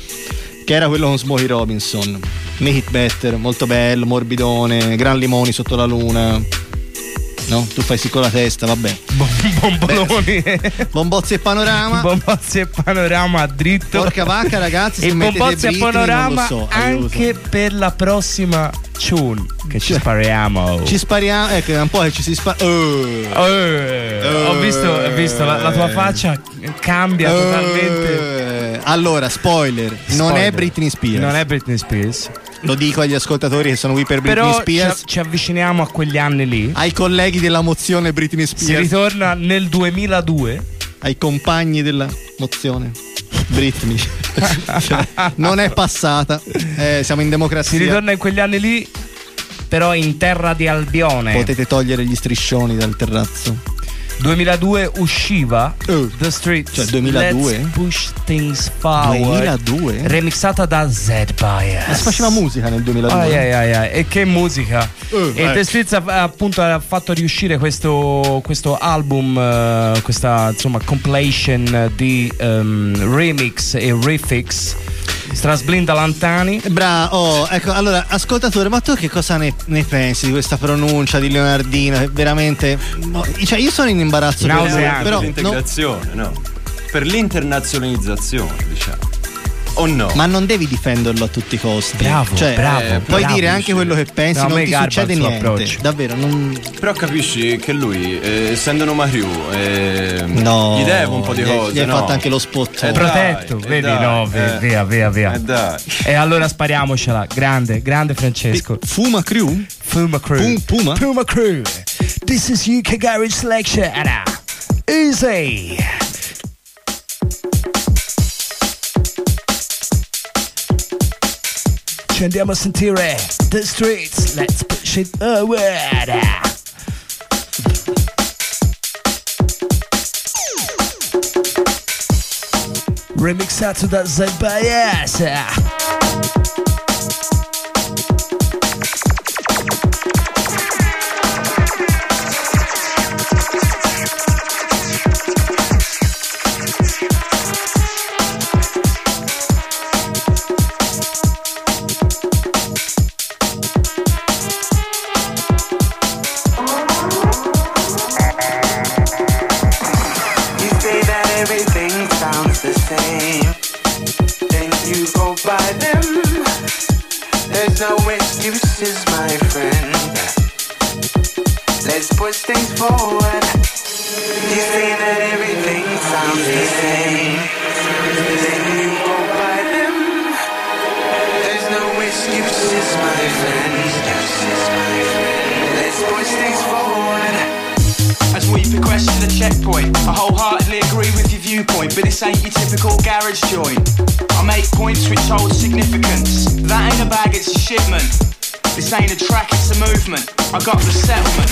che era quello con Smokey Robinson. Make It Better, molto bello, morbidone, gran limoni sotto la luna. No, tu fai sì con la testa, vabbè. bomboloni Bombozzi e panorama. bombozzi e panorama dritto Porca vacca, ragazzi, mettete bombozzi e panorama so, anche per la prossima tune che ci spariamo Ci spariamo, ecco, è un po' che ci si spara. Eh, ho visto, ho visto la, la tua faccia cambia totalmente. Eh, Allora, spoiler, non è Spoiler. Britney Spears. Non è Britney Spears. Lo dico agli ascoltatori che sono qui per Britney Però Spears. ci avviciniamo a quegli anni lì. Ai colleghi della mozione Britney Si Spears. ritorna nel 2002. ai compagni della mozione Britney. Cioè, non è passata. Eh, siamo in Si democrazia. ritorna in quegli anni lì, però in terra di Albione. Potete togliere gli striscioni dal terrazzo. 2002 usciva The Street. Cioè, 2002? Let's push things forward. 2002? Remixata da Z Bias. Ma si faceva musica nel 2002. Ai, ai, ai, ai. E che musica! Eh, e eh. The Streets appunto ha fatto riuscire questo, questo album, eh, questa insomma compilation di ehm, remix e refix. Strasblinda Lantani. Bravo, oh, ecco, allora, ascoltatore, ma tu che cosa ne, ne pensi di questa pronuncia di Leonardino? Veramente. no, cioè, io sono in imbarazzo per però. per no, l'integrazione, no. Per l'internazionalizzazione, diciamo. O no? ma non devi difenderlo a tutti i costi. Bravo, Cioè, bravo, eh, puoi bravo. dire anche quello che pensi, No, non ti succede niente. approccio. Davvero, non. Però capisci che lui, eh, essendo un Mariù, eh, No, gli deve un po' di gli cose. gli hai no? fatto anche lo spot. Eh, Protetto, dai, eh, vedi? dai, no, via, eh. via, via, via. Eh, dai. E allora spariamocela. Grande, grande Francesco. Fuma Crew? Fuma Crew. Pum- Puma? Puma Crew. This is UK Garage Selection. Easy. Sasha and a Santire. The streets, let's push it forward. Remixado da Zambaiessa. Let's push things forward. You say that everything sounds the same. Then you go by them. There's no excuses, my friend. Let's push things forward. As we progress to the checkpoint, I wholeheartedly agree with your viewpoint, but this ain't your typical garage joint. I make points which hold significance. That ain't a bag, it's a shipment. This ain't a track, it's a movement. I got the settlement.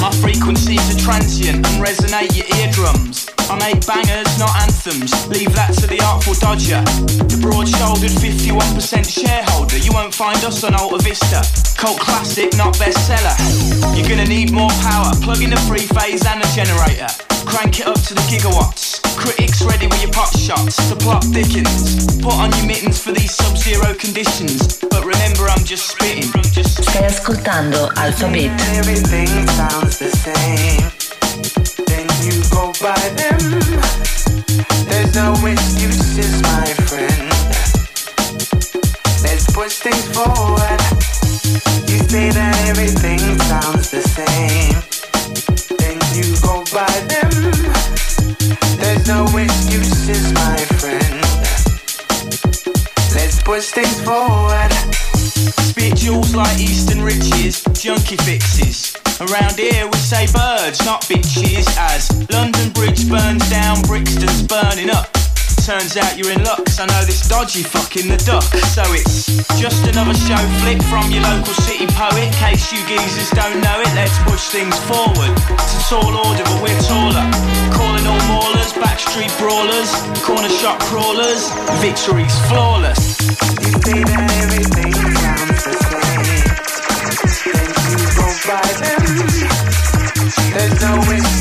My frequencies are transient and resonate your eardrums. I make bangers, not anthems. Leave that to the artful dodger. The broad-shouldered 51% shareholder. You won't find us on Alta Vista. Cult classic, not bestseller. You're gonna need more power. Plug in the three phase and the generator. Crank it up to the gigawatts. Critics ready with your pot shots to plot Dickens. Put on your mittens for these sub-zero conditions. But remember, I'm just spitting. Stai ascoltando Alphabet. Everything sounds the same. Then you go by them. There's no excuses, my friend. Let's push things forward. You say that everything sounds the same. Then you go by them. There's no excuses, my friend. Push things forward. Spit jewels like Eastern riches, junkie fixes. Around here we say birds, not bitches. As London Bridge burns down, Brixton's burning up. Turns out you're in luck, I know this dodgy fucking the duck. So it's just another show flick from your local city poet. Case you geezers don't know it, let's push things forward. It's a tall order, but we're taller. Calling all maulers, backstreet brawlers, corner shop crawlers. Victory's flawless. You say that everything sounds the same. Then you go by them. There's no excuses,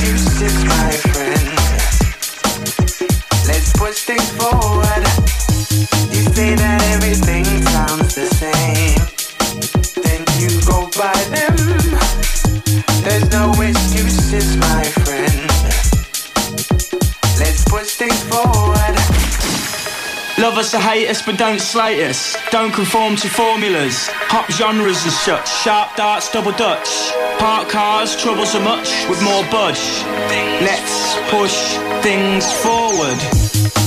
Love us or hate us, but don't slate us. Don't conform to formulas. Hop genres and such. Sharp darts, double dutch. Park cars, troubles are much with more budge. Let's push things forward.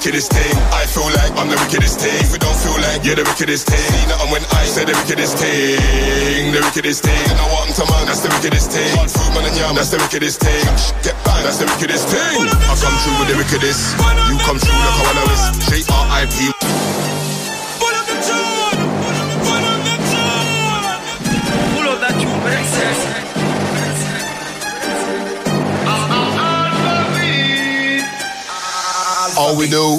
Wickedest thing, I feel like I'm the wickedest thing. If we don't feel like you're the wickedest thing, see nothing when I say the wickedest thing, the wickedest thing. You know what I'm talking about? That's the wickedest thing. Hard food, man, and yam, that's the wickedest thing. Get bang, that's the wickedest thing. I come through with the wickedest. You come through like I wanna miss. Straight All we do.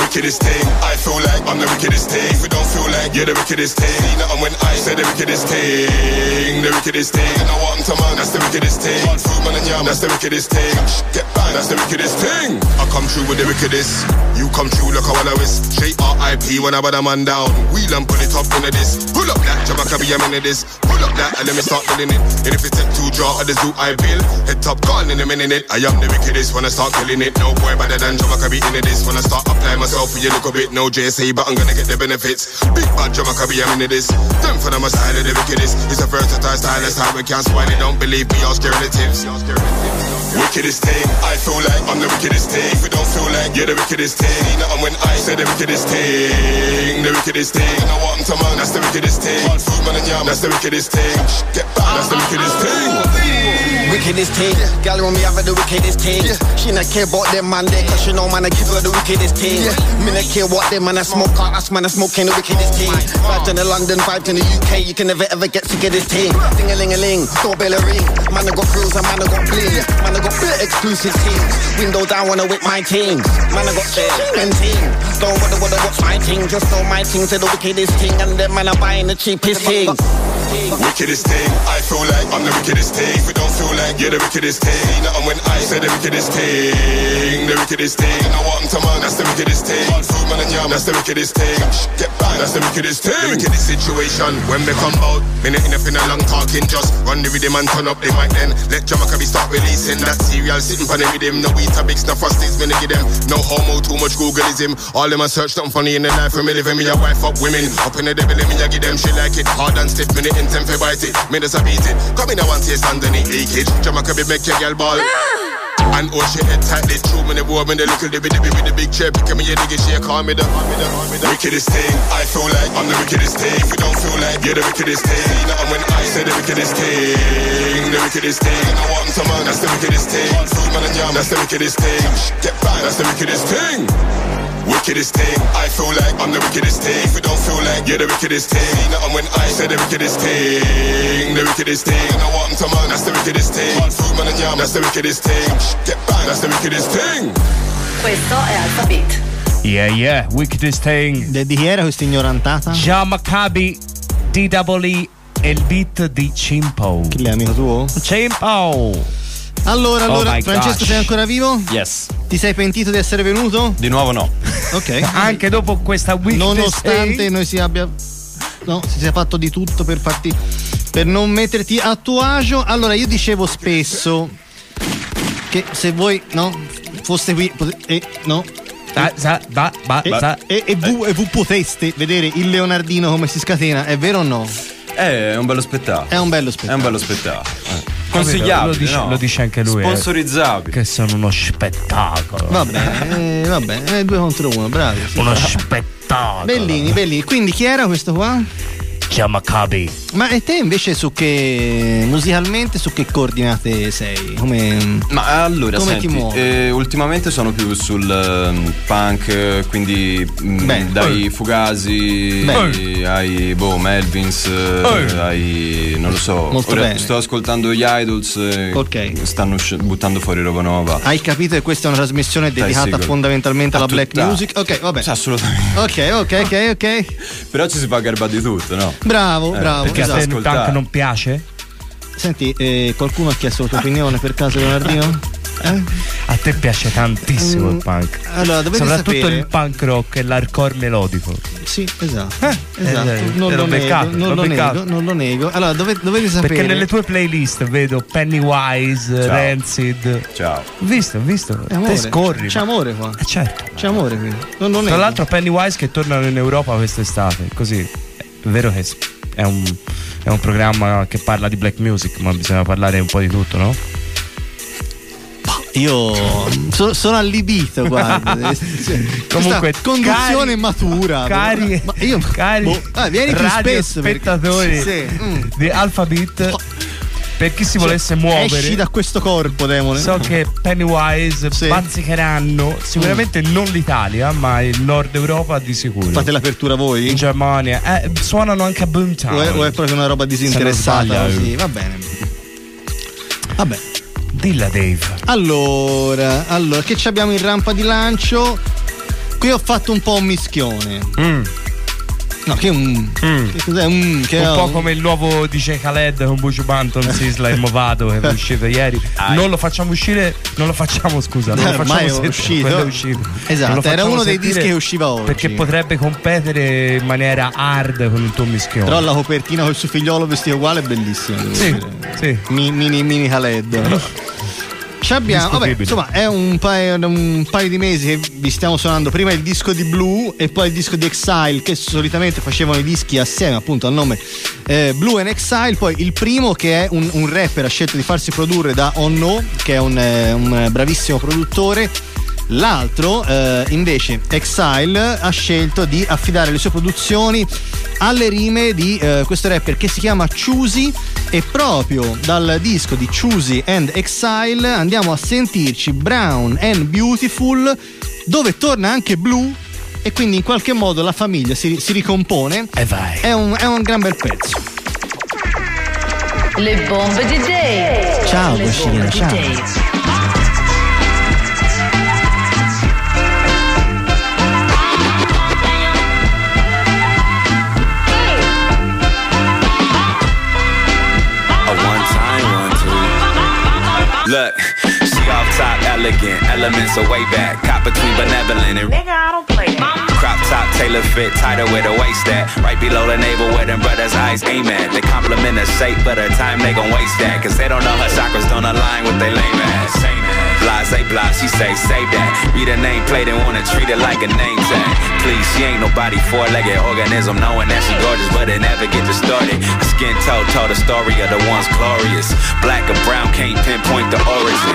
Wickedest thing, I feel like I'm the wickedest thing. You don't feel like you're the wickedest thing, see nothing when I say the wickedest thing, the wickedest thing. What I'm talking about? That's the wickedest thing. Hard food, man, and yam, that's the wickedest thing. Get bang, that's the wickedest thing. I come true with the wickedest. You come through like I wanna risk. Straight R.I.P. when I bad a man down. Wheel and pull it up into this. Pull up that, Jamaica be a minute this. That and let me start killing it. And if it take two draw of the zoo I build, head top gone in a minute. I am the wickedest when I start killing it. No boy better than can be into this. When I start applying myself for you little bit. No JSA, but I'm gonna get the benefits. Big bad can be a minute this. Them for them a style of the wickedest. It's a versatile style, that's how we can't swine it. Don't believe me, ask your relatives. Wickedest thing, I feel like I'm the wickedest thing. If you don't feel like you're the wickedest thing, nothing when I say the wickedest thing, the wickedest thing. You know I'm talking about? That's the wickedest thing. Hard food, man, and yam, that's the wickedest thing. Thing. Get back, that's the wickedest thing. Wickedest thing, gal on me have the wickedest thing. She not care about them man there, cause she know man I give her the wickedest thing. Me not care what them man I smoke, out, that's man I smoking the wickedest thing. Oh vibe to the London, vibe to the UK, you can never ever get sick of this thing. Ding a ling a ling, doorbell a ring. Man I got grills and man I got bling. Man I got bit exclusive things. Window down wanna whip my things. Man I got shit and ting. Don't wanna wanna watch my thing, just know my things are the wickedest thing, and them man are buying the cheapest things. Wickedest thing, I feel like I'm the wickedest thing. If you don't feel like you're the wickedest thing, nothing when I say the wickedest thing, the wickedest thing. I want to man, that's the wickedest thing. Hard food man and yam, that's the wickedest thing. Get back, that's the wickedest thing. The wickedest situation when they come out, minute enough in a long talking, just run the rhythm and turn up the mic. Then let Jamaica be start releasing that cereal, sitting on the rhythm. No eat a big snuff frosties, me give them. No homo, too much Googleism. All them a search something funny in the life for me living. Me a wife up women, up in the devil, let me a give them. She like it hard and stiff, minute in ten for it. Me just a beat it. Come in, I want to taste underneath leakage. Jamaica be make your girl ball. Ah! And oh she head tightly true me the boy me the little dibby dibby with the big chair. Pick me a diggy she call me the, call me the, call me the wickedest thing. I feel like I'm the wickedest thing. If you don't feel like you're the wickedest thing. Nothing when I say the wickedest thing. The wickedest thing. I want some man that's the wickedest thing. Food man and yam that's the wickedest thing. Get back that's the wickedest thing Wickedest thing, I feel like I'm the wickedest thing. If you don't feel like you're the wickedest thing, nothing when I say the wickedest thing, the wickedest thing. I want to man, that's the wickedest thing. Hard food man and yam, that's the wickedest thing. Get back, that's the wickedest thing. Questo è Alphabet. Yeah, yeah, wickedest thing. De- di chi era questa ignorantata? Già Maccabi, DWE e il beat di Chimpo. Chi è amico tuo? Chimpo. Allora, Oh allora, my Francesco gosh. sei ancora vivo? Yes. Ti sei pentito di essere venuto? Di nuovo no. Ok. Anche dopo questa wickedest Nonostante noi si abbia. No, si sia fatto di tutto per farti. per non metterti a tuo agio. Allora, io dicevo spesso che se voi, no, foste qui. pote- e no. Da, sa, ba, ba, E, e, e vu- e vu poteste vedere il Leonardino come si scatena, è vero o no? Eh, È un bello spettacolo. È un bello È spettacolo. un bello spettacolo. Eh. Lo Consigliabile, dice, no? lo dice anche lui. eh, Sponsorizzabile. che sono uno spettacolo. Va bene, eh, va bene, eh, due contro uno, bravi. Uno spettacolo. Bellini, bellini. Quindi chi era questo qua? Già Maccabi. Ma e te invece su che musicalmente su che coordinate sei? Come Ma allora, Come senti, ti muovi? eh, ultimamente sono più sul ehm, punk, eh, quindi mm, Bene. dai Fugasi Bene. ai boh, Melvins, eh, ai non lo so. Molto Ora bene. sto ascoltando gli Idols, eh, Ok. stanno buttando fuori roba nuova. Hai capito che questa è una trasmissione dedicata fondamentalmente alla black music? Ok, vabbè. Assolutamente. Ok, ok, ok, ok. Però ci si fa garba di tutto, no? Bravo, Eh, bravo. Perché esatto. il punk non piace? Senti, eh, qualcuno ha chiesto la tua opinione per caso, Leonardino? Eh? A te piace tantissimo Mm, il punk. allora, dovete Soprattutto sapere- il punk rock e l'hardcore melodico. Sì, esatto. esatto. eh, non, l'ho lo beccato, nego, non lo nego, non lo nego. Allora, dove- dovete sapere. Perché nelle tue playlist vedo Pennywise, Ciao. Rancid. Ciao. Ho visto, ho visto. C'è amore. Te scorri. C'è amore qua. Eh, certo. C'è amore qui. Non lo Tra l'altro Pennywise che tornano in Europa quest'estate, così. È vero che è un, è un programma che parla di black music, ma bisogna parlare un po' di tutto, no? Io so- sono allibito, guarda. Comunque, conduzione cari- matura. Cari, Ma io, cari boh, ah, vieni più spesso. perché- spettatori Sì, mm. di Alphabet, per chi si Cioè, volesse muovere, Esci da questo corpo, demone. so che Pennywise Sì. bazzicheranno sicuramente non l'Italia, ma il nord Europa di sicuro. Fate l'apertura voi? in Germania, eh, suonano anche a Boomtown. O è, o è proprio una roba disinteressata? Così? Va bene. Vabbè. Dilla Dave. Allora, allora, che ci abbiamo in rampa di lancio? Qui ho fatto un po' un mischione. No, che un. Che cos'è? Un, che Mm. un po' come il nuovo DJ Khaled con Buju Banton, Sisla e Movado che è uscito ieri. Non lo facciamo uscire, non lo facciamo scusa, non lo Eh, facciamo sentire, uscito. uscito. Esatto, era uno dei dischi che usciva oggi. Perché potrebbe competere in maniera hard con il tuo mischione. Però la copertina col suo figliolo vestito uguale è bellissima. Sì, sì. Mi- mini, mini Khaled. Ci abbiamo, vabbè, insomma, è un paio, un paio di mesi che vi stiamo suonando prima il disco di Blue e poi il disco di Exile, che solitamente facevano i dischi assieme, appunto al nome eh, Blue and Exile. Poi il primo, che è un, un rapper, ha scelto di farsi produrre da Onno, che è un, eh, un bravissimo produttore. L'altro, eh, invece, Exile, ha scelto di affidare le sue produzioni alle rime di eh, questo rapper che si chiama Choosy e proprio dal disco di Choosy and Exile andiamo a sentirci Brown and Beautiful dove torna anche Blue e quindi in qualche modo la famiglia si, si ricompone. E vai. È un, è un gran bel pezzo. Le bombe DJ. Ciao, Le Guascina, bombe ciao. Look top, elegant, elements are way back. Cop between benevolent and Nigga, I don't play that. crop top, tailor fit, tighter with a waist at. Right below the navel where them brothers' eyes aim at. They compliment her shape, but her time they gon' waste that. Cause they don't know her chakras don't align with they lame ass. Blase, blah, she say, save that. Read her name plate and wanna treat it like a name tag. Please, she ain't nobody four-legged organism, knowing that she gorgeous, but it never get distorted. Her skin toe told the story of the ones glorious. Black or brown can't pinpoint the origin.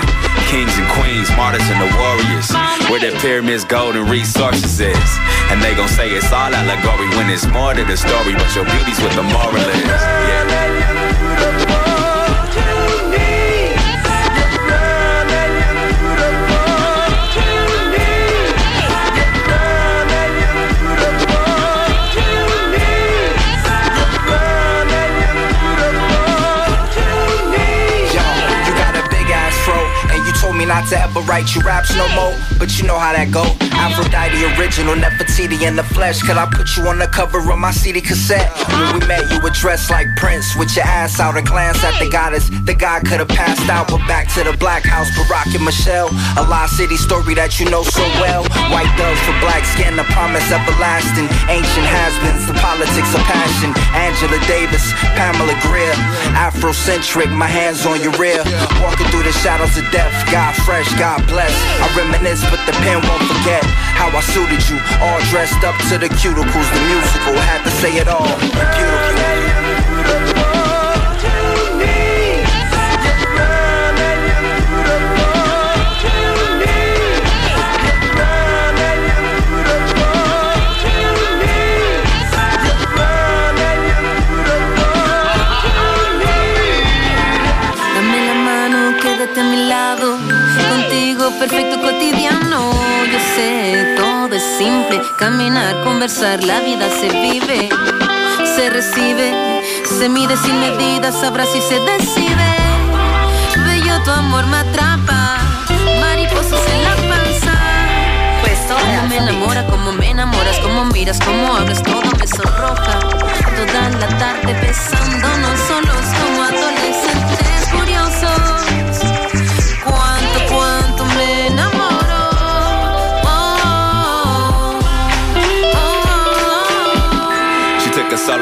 Kings and queens, martyrs and the warriors. Where the pyramids, gold and resources is. And they gon' say it's all allegory when it's more to the story, but your beauty's what the moral is. Yeah. Me not to ever write you raps no more. But you know how that go. Aphrodite original, Nefertiti in the flesh. Could I put you on the cover of my CD cassette? When we met, you were dressed like Prince, with your ass out and glance at the goddess. The guy could have passed out, but back to the black house, Barack and Michelle. A lost city story that you know so well. White doves for black skin, the promise everlasting. Ancient has-beens, the politics of passion. Angela Davis, Pamela Greer. Afrocentric, my hands on your rear. Walking through the shadows of death. God fresh, God bless. I reminisce, but the pen won't forget how I suited you. All dressed up to the cuticles, the musical. Had to say it all. Beautiful. Conversar, la vida se vive. Se recibe, se mide sin medida, sabrá si se decide. Bello tu amor me atrapa. Mariposas en la panza. Como me enamora, como me enamoras, como miras, como hablas, todo me sonroja. Toda la tarde besándonos solos como adolescentes curiosos.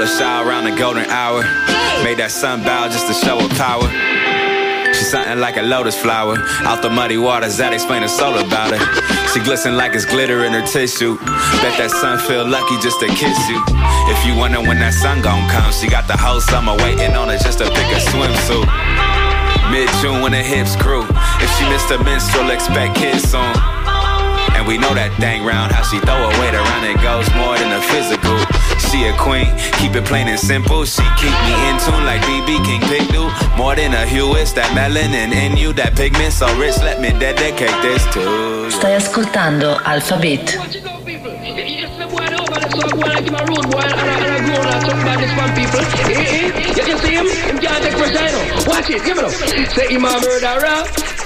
Solar shower around the golden hour. Made that sun bow just to show her power. She's something like a lotus flower. Out the muddy waters, that explain the soul about her. She glisten like it's glitter in her tissue. Bet that sun feel lucky just to kiss you. If you wonder when that sun gon' come, she got the whole summer waiting on her just to pick a swimsuit. Mid June when the hips grew. If she missed a menstrual, expect kids soon. And we know that thing round how she throw her weight around it goes more than a physical. She a queen, keep it plain and simple. She keep me in tune like BB King Pig do. More than a hue, it's that melanin in you, that pigment so rich. Let me dedicate this to you. Stai ascoltando Alphabet. You can see him, him can't take pressure, you know. Watch it, give it up. Say him murderer,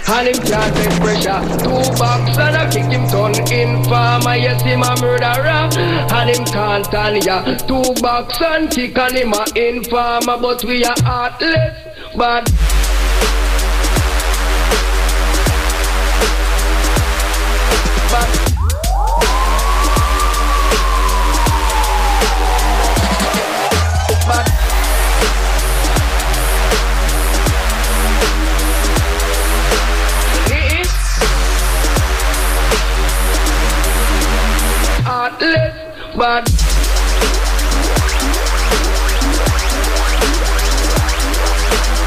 and him can't take pressure. Two box and I kick him turn informer. Yes, him a murderer, and him can't stand ya. Two box and kick and him a informer, but we are heartless, bad. Bad.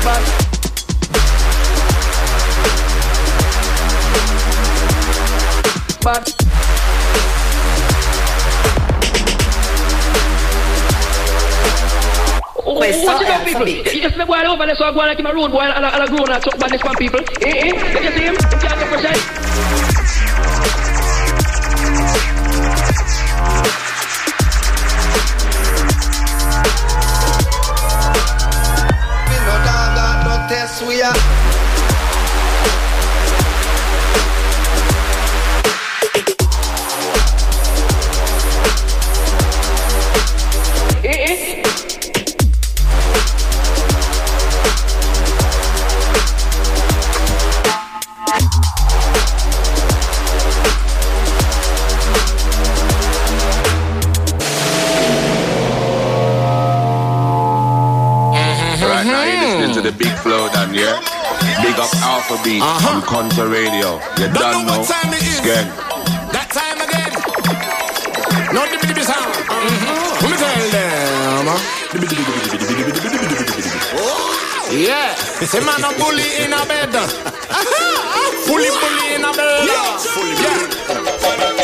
Bad. bad. Questo Watch it è out, people. You just the boy over there, so I go like him a road boy and a, and a grown and talk badness from people. Eh, eh? Did you see him? Him can't take we are. Alpha Beat uh-huh. on Contra Radio. You don't know. Again. That time again. No dibby dibby sound. Let me tell them. Yeah, say man a bully in a bed. Fully bully in a bed. Yeah. I am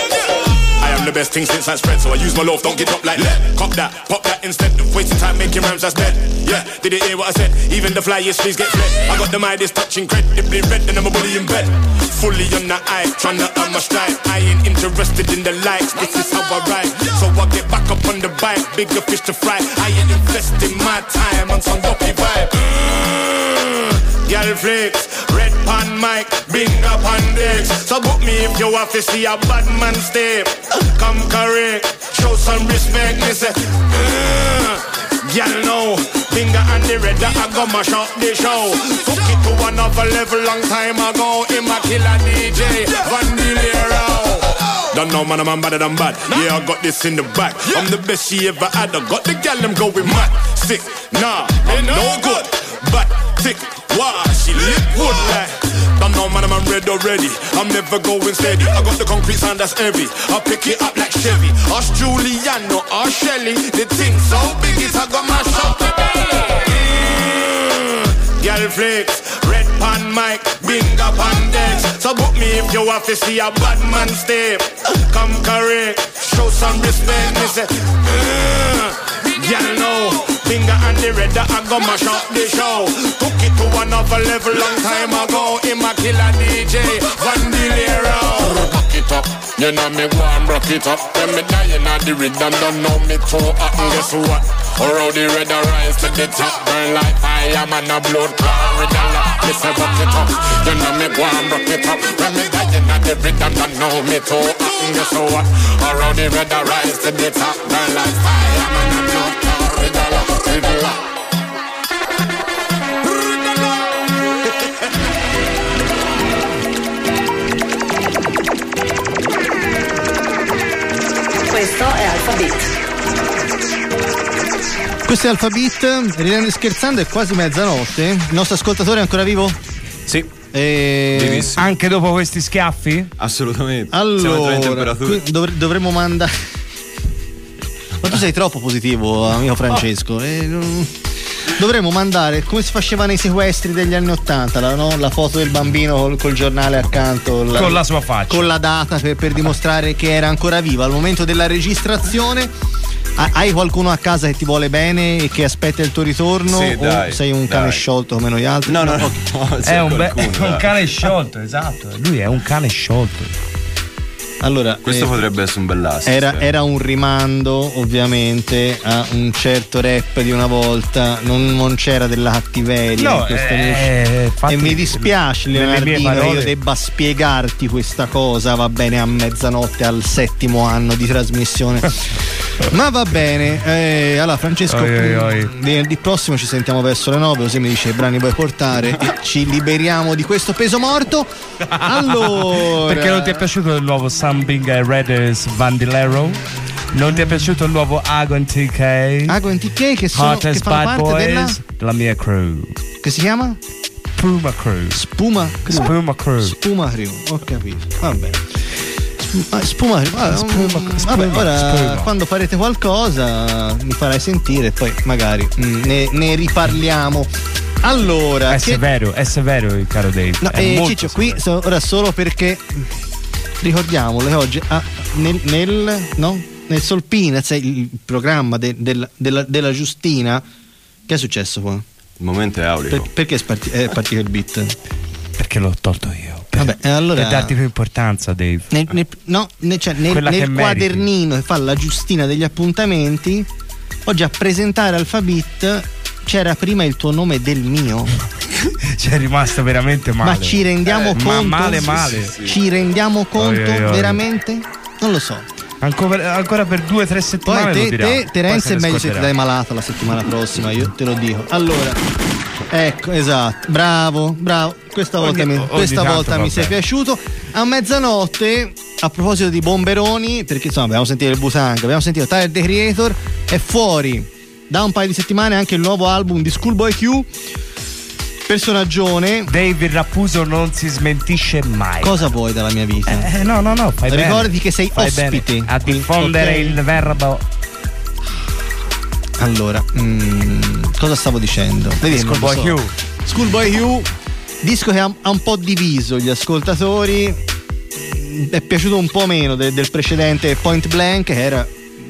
the best thing since I spread, so I use my loaf, don't get up like that. Cop that, pop that instead of wasting time making rhymes that's dead. Yeah, did you hear what I said? Even the flyest please get fled. I got the Midas touching incredibly red, and I'm a bully in bed. Fully on the eye, trying to earn my stride. I ain't interested in the likes, this is how I ride. So I get back up on the bike, bigger fish to fry. I ain't investing my time on some dopey vibe. Girl flicks, pan mic, bing up on decks. So book me if you want to see a bad man step. Come correct, show some respect. Me say, uh, girl no, finger and the red, I go mash up the show. Took it to another level long time ago. In my killer DJ, Vandilero. Don't know man, I'm better than bad. Yeah, I got this in the back. I'm the best she ever had. I got the gal, I'm going mad. Sick, nah, I'm no good. Thick, wow, she lit good like. Don't know man, I'm red already. I'm never going steady. I got the concrete sound that's heavy. I pick it up like Chevy. Us Juliano, or Shelly. The thing so big, it I got my shot. Girl flicks, red pan mic, bing up on decks. So book me if you want to see a bad man step. Come correct, show some respect. Me say, uh, girl no, finger and the red, I go mash up the show. Took it to another level long time ago. In my killer DJ, Vandilero. Rock it up, you know me go and rock it up. When me dying at the rhythm, don't know me too hot. And guess what? Or the red rise to the top, burn like I am on a blood clot say rock it up, you know me go and rock it up. When me dying at the rhythm, don't know me too hot. And guess what? Or the red rise to the top, burn like I am on a blood clot Questo è Alphabet. Questo è Alphabet, ridendo e scherzando, è quasi mezzanotte. Il nostro ascoltatore è ancora vivo? Sì. E... Anche dopo questi schiaffi? Assolutamente. Siamo entrati in Allora, dovre- dovremmo mandare. Ma tu sei troppo positivo, amico Francesco. E, mm, dovremmo mandare come si faceva nei sequestri degli anni Ottanta, la, no? la foto del bambino col, col giornale accanto. Con la sua faccia. Con la data per, per dimostrare che era ancora viva al momento della registrazione. Ha- Hai qualcuno a casa che ti vuole bene e che aspetta il tuo ritorno? Sì, o dai, sei un cane dai. sciolto come noi altri? No, no, no, ok. no, È un, be- è un cane sciolto, esatto. Lui è un cane sciolto. Allora, Questo eh, potrebbe essere un bell'assist. Era, eh. era un rimando ovviamente a un certo rap di una volta, non, non c'era della cattiveria No, in questa eh, musica. infatti, e mi dispiace Leonardino io debba spiegarti questa cosa, va bene a mezzanotte al settimo anno di trasmissione. Ma va bene, eh, allora Francesco, Oi, oi, oi. venerdì prossimo ci sentiamo verso le 9, così mi dice i brani puoi portare e ci liberiamo di questo peso morto. Allora, Perché non ti è piaciuto il nuovo Something I Read Vandilero? Non ti è piaciuto il nuovo Agon TK? Agon TK che sono- Hottest che Bad parte Boys della- della mia crew. Che si chiama? Spuma Crew. Spuma Crew. Spuma Crew. Spuma Crew, ho capito. Vabbè. Spuma, spuma Crew. Vabbè, Spuma- spuma- vabbè, ora spuma. quando farete qualcosa mi farai sentire e poi magari mm, ne, ne riparliamo. Allora, È che- severo, è severo, caro Dave. No, è eh, molto Ciccio, qui so- ora solo perché ricordiamolo, che oggi ah, nel, nel, no? nel Solpinez, il il programma de- del- della, della Giustina, che è successo qua? Il momento è aulico. Per- perché è, sparti- è partito il beat? Perché l'ho tolto io. Vabbè, e allora... Per darti più importanza, Dave. Nel, nel- no, nel- cioè, nel- che quadernino che fa la Giustina degli appuntamenti, oggi a presentare Alphabet c'era prima il tuo nome del mio. Ci è rimasto veramente male. Ma ci rendiamo Eh, conto? Ma male, male. Ci rendiamo conto Oi, oi, oi. veramente? Non lo so. Ancora, ancora per due o tre settimane Poi te, te, Terence è meglio se ti scorderà. dai malato la settimana prossima, io te lo dico. Allora, ecco, esatto, bravo, bravo. Questa Ogni- volta, mi, questa volta mi sei bene. piaciuto. A mezzanotte, a proposito di bomberoni, perché insomma abbiamo sentito il Busank, abbiamo sentito Tyler The Creator, è fuori da un paio di settimane anche il nuovo album di Schoolboy Q. Personaggione. Dave il Rappuso non si smentisce mai. Cosa vuoi dalla mia vita? Eh, no, no, no, fai bene. Ricordati che sei Fai ospite. bene. A diffondere ok? il verbo. Allora, mm, cosa stavo dicendo? Vedi Schoolboy so. Q. Schoolboy Q, disco che ha, ha un po' diviso gli ascoltatori. È piaciuto un po' meno de- del precedente Point Blank, che era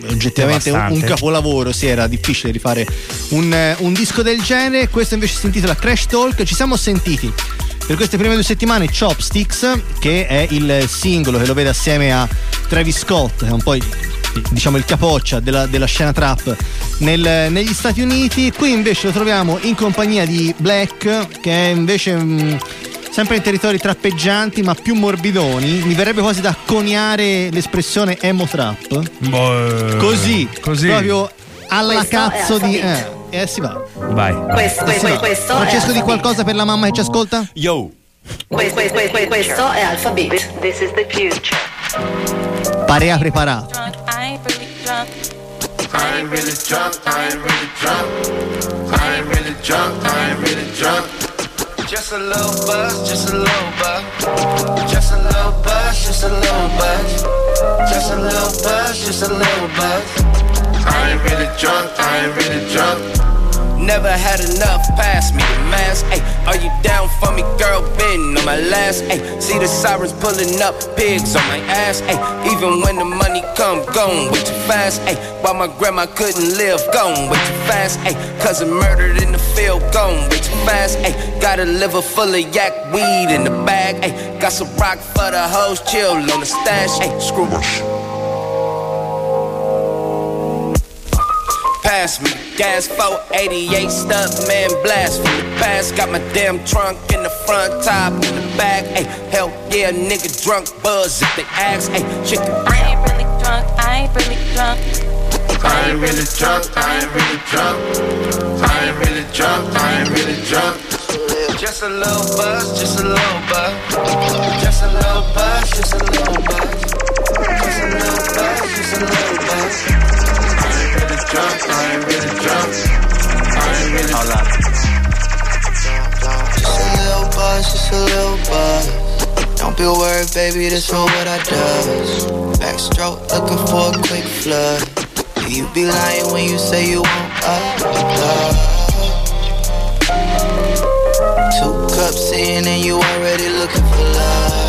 oggettivamente un, un Devastante. capolavoro. Sì, era difficile rifare un, eh, un disco del genere. Questo invece si intitola Crash Talk. Ci siamo sentiti per queste prime due settimane Chopsticks, che è il singolo che lo vede assieme a Travis Scott, che è un po' il, diciamo il capoccia della, della scena trap nel- negli Stati Uniti. Qui invece lo troviamo in compagnia di Black, che è invece mh, sempre in territori trappeggianti ma più morbidoni. Mi verrebbe quasi da coniare l'espressione emo trap. Così, Così. proprio alla Questo cazzo di. Eh, eh, si va. Vai. Questo, Eh, si va. questo è Francesco, di qualcosa per la mamma che ci ascolta? Yo. Questo, questo, questo, questo è Alphabet. This is the future. Parea preparato. I ain't really drunk. I ain't really drunk. I ain't really drunk. I ain't really drunk. Just a little buzz, just a little buzz. Just a little buzz, just a little buzz. Just a little buzz, just a little buzz. I ain't really drunk. I ain't really drunk. Never had enough, pass me the mask. Ay, are you down for me, girl? Been on my last. Ay, see the sirens pulling up, pigs on my ass. Ay, even when the money come, gone way too fast. Ay, while my grandma couldn't live, gone way too fast. Ay, cousin murdered in the field, gone way too fast. Ay, got a liver full of yak weed in the bag. Ay, got some rock for the hoes, chill on the stash. Ay, screw Pass me gas 488 stunt man blast from the past. Got my damn trunk in the front, top in the back. Ay, hell yeah, nigga drunk buzz if they ask. Ay, chicken. I ain't really drunk. I ain't really drunk. I ain't really drunk. I ain't really drunk. I ain't really drunk. I ain't really drunk. Just a little buzz, just a little buzz. Just a little buzz, just a little buzz. Just a little buzz, just a little buzz. I ain't really drunk. I ain't really drunk. I ain't really drunk. Just a little buzz, just a little buzz. Don't be worried, baby, this is what I does. Backstroke, looking for a quick flood. You be lying when you say you want up. Two cups in and you already looking for love.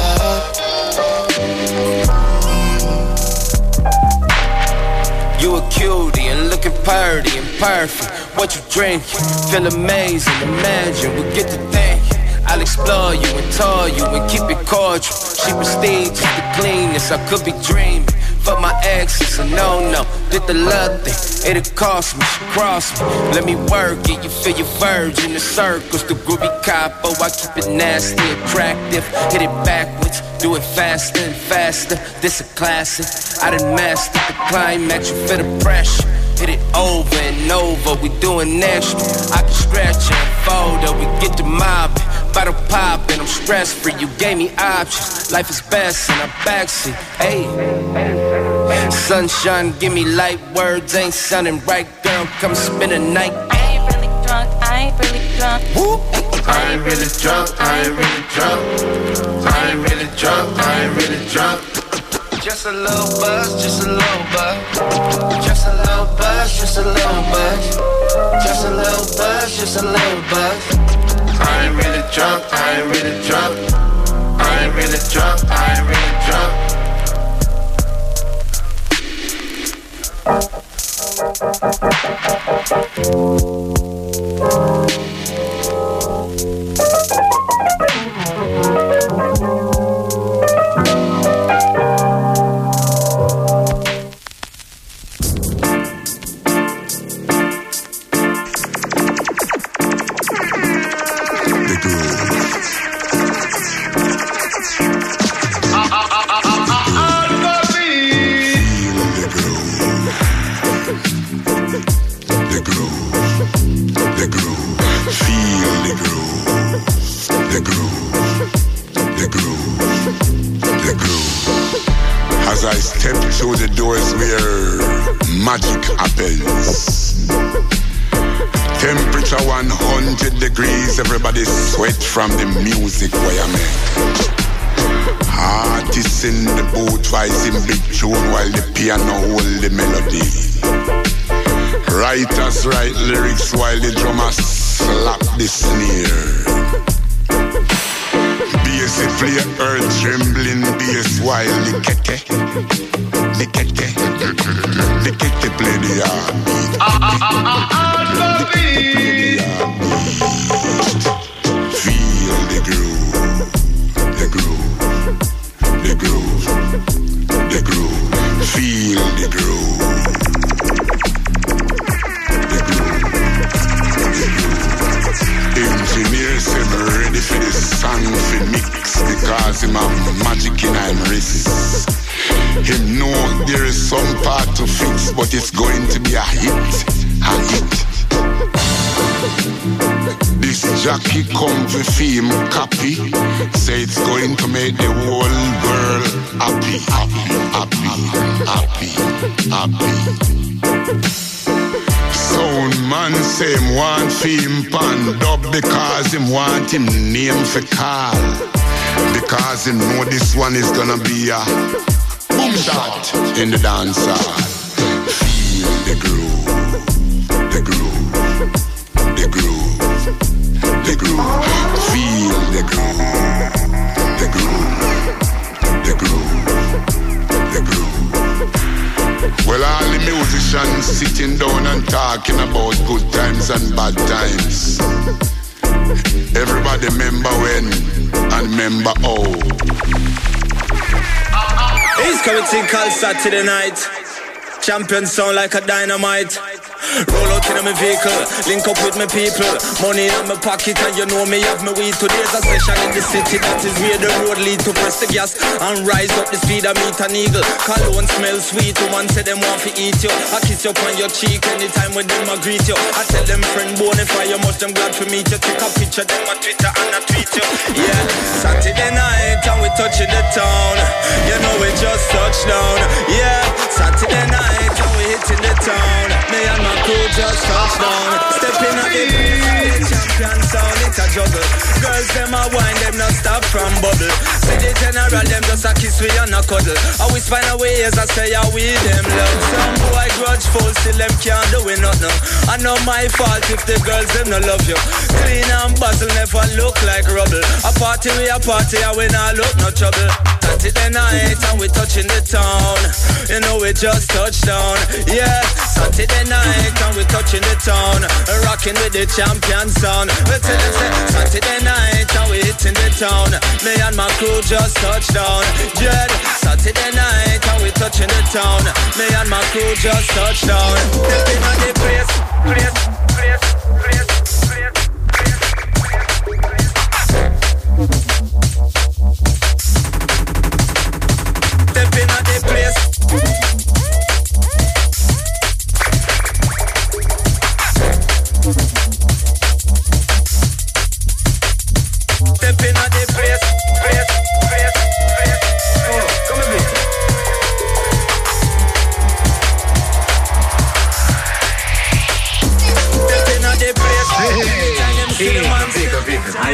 And looking purty and perfect. What you drinking? Feel amazing. Imagine we get to think. I'll explore you and tour you and keep it cordial. She prestigious, the cleanest. I could be dreaming. Fuck my exes, a no no. Did the love thing, it'll cost me. She cross me. Let me work it. You feel your virgin the circles. The groovy capo, I keep it nasty, attractive. Hit it backwards, do it faster and faster. This a classic. I done mastered the climax. You feel the pressure. Hit it over and over, we doing extra. I can stretch and fold up, we get to mobbing. Bottle pop and I'm stress free. You gave me options. Life is best in a backseat. Hey, sunshine, give me light words. Ain't sounding right, girl. Come spend a night. I ain't really drunk. I ain't really drunk. I ain't really drunk. I ain't really drunk. I ain't really drunk. I ain't really drunk. Just a little buzz, just a little buzz. Just a little buzz, just a little buzz. Just a little buzz, just a little buzz. I ain't really drunk, I ain't really drunk. I ain't really drunk, I ain't really drunk. I step through the doors where magic happens. Temperature 100 degrees, everybody sweat from the music where I make. Artists in the booth rising big tune while the piano hold the melody. Writers write lyrics while the drummer slap the snare. Bass play earth trembling bass while the keke, the keke, the keke play the heartbeat. Feel the groove, the groove, the groove, the groove. Feel the groove. Engineers say me ready for the song for mix because him have magic in him wrist. Him know there is some part to fix, but it's going to be a hit, a hit. This jockey come for film copy, say it's going to make the whole world happy, happy, happy, happy, happy. Sound man say him want film pan dub because him want him name for call. Because him know this one is gonna be a boom shot in the dance hall. Feel the groove, the groove, the groove, the groove. Feel the groove, the groove, the groove, Well, all the musicians sitting down and talking about good times and bad times. Everybody remember when and remember how. It's coming to night. Champion sound like a dynamite. Roll out in my vehicle, link up with my people. Money in my pocket, and you know me have my weed. Today's a session in the city, that is where the road lead to press the gas and rise up the speed of meet an eagle. Cologne smell sweet, woman say them want to eat you. I kiss you on your cheek anytime when them I greet you. I tell them friend you, much them glad to meet you. Take a picture them on Twitter and I tweet you. Yeah, Saturday night and we touching the town. You know we just touched down. Yeah, Saturday night and we hitting the town. Me and my crew just touched down. Stepping up the champion sound, it's a juggle. Girls them a wine, them not stop from bubble. See the general, them just a kiss we and a cuddle. I always find a way as I say, I we them love. Some boy grudgeful, still them can't do it nothing. I know my fault if the girls them no love you. Clean and bustle never look like rubble. A party we a party, and we not look no trouble. Saturday night and we touching the town. You know we just touched down. Yeah, Saturday night and we touching the town. Rocking with the champion sound. We tell them say Saturday night and we hitting the town. Me and my crew just touched down. Yeah, Saturday night and we touching the town. Me and my crew just touched down. Stepping on the place, place, place,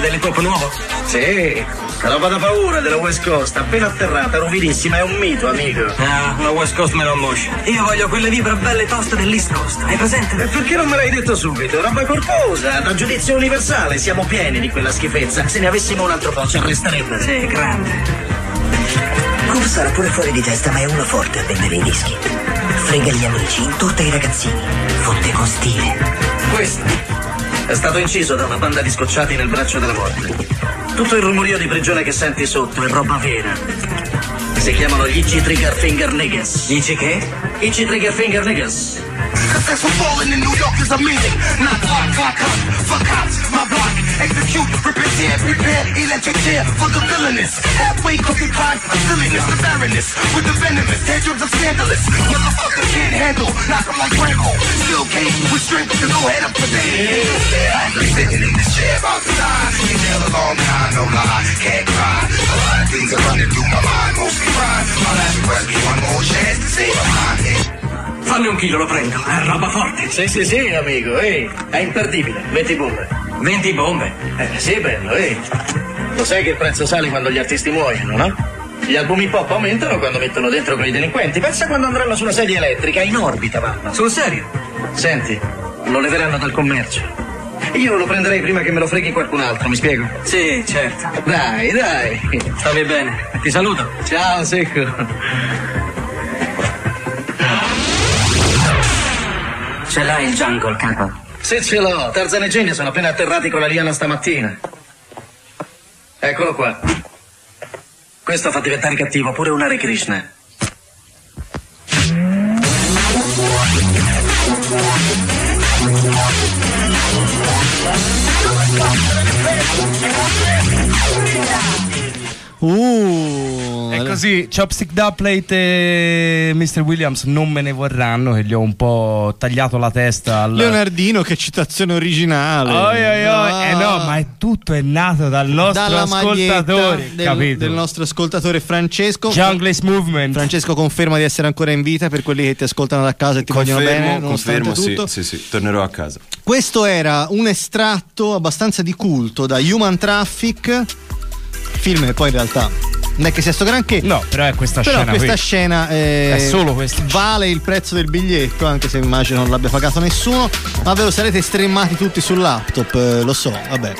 Hai dell'hip hop nuovo? Sì. Roba da paura della West Coast, appena atterrata, rovinissima, è un mito, amico. Ah, la West Coast me la moscia. Io voglio quelle vibra belle toste dell'East Coast, hai presente? E perché non me l'hai detto subito? Roba corposa, da giudizio universale, siamo pieni di quella schifezza. Se ne avessimo un altro po' ci arresterebbe. Sì, grande. Coop sarà pure fuori di testa, ma è uno forte a vendere i dischi. frega gli amici, intorta i ragazzini, fotte con stile. Questo è stato inciso da una banda di scocciati nel braccio della morte. Tutto il rumorio di prigione che senti sotto è roba vera. Si chiamano gli Itchy Trigger Finger Niggas. Dici che? Itchy Trigger Finger Niggas. Successful falling in New York is amazing. Not clock, clock, clock, for cops, my block. Execute, prepare, prepare, electric chair for the villainous. Halfway cooking crime, the silliness, the barrenness, with the venomous, tantrums of scandalous. Motherfucker can't handle, knock 'em like Rambo. Still came with strength to go head up for days. I'm just sitting in this chair about to die. You nail a long time, no lie, can't cry. A lot of things are running through my mind, mostly crime. My last breath, be one more chance to save my mind. Fammi un chilo, lo prendo. È roba forte. Sì, sì, sì, amico, ehi. È imperdibile. 20 bombe. 20 bombe? Eh, sì, bello, ehi. Lo sai che il prezzo sale quando gli artisti muoiono, no? Gli album hip hop aumentano quando mettono dentro quei delinquenti. Pensa quando andranno su una sedia elettrica, in orbita vanno. Sul serio? Senti, lo leveranno dal commercio. Io lo prenderei prima che me lo freghi qualcun altro, mi spiego? Sì, certo. Dai, dai. Stavi bene. Ti saluto. Ciao, secco. Ce l'hai il jungle, capo? Sì, ce l'ho. Tarzan e Jenny sono appena atterrati con la liana stamattina. Eccolo qua. Questo fa diventare cattivo pure un Hare Krishna. Uh, E così Chopstick Dubplate e Mr. Williams non me ne vorranno che gli ho un po' tagliato la testa al... Leonardino, che citazione originale. Oi, oi, oi. Ah. Eh no, ma è tutto è nato dal nostro Dalla ascoltatore, del, capito? del nostro ascoltatore Francesco. Junglist Movement. Francesco conferma di essere ancora in vita per quelli che ti ascoltano da casa e ti vogliono bene, confermo, sì, tutto. sì, sì, tornerò a casa. Questo era un estratto abbastanza di culto da Human Traffic, film che poi in realtà non è che sia sto granché. No, però è questa Però scena questa qui. scena eh, È solo questa. vale il prezzo del biglietto, anche se immagino non l'abbia pagato nessuno. Ma ve lo sarete stremmati tutti sul laptop, eh, lo so, vabbè.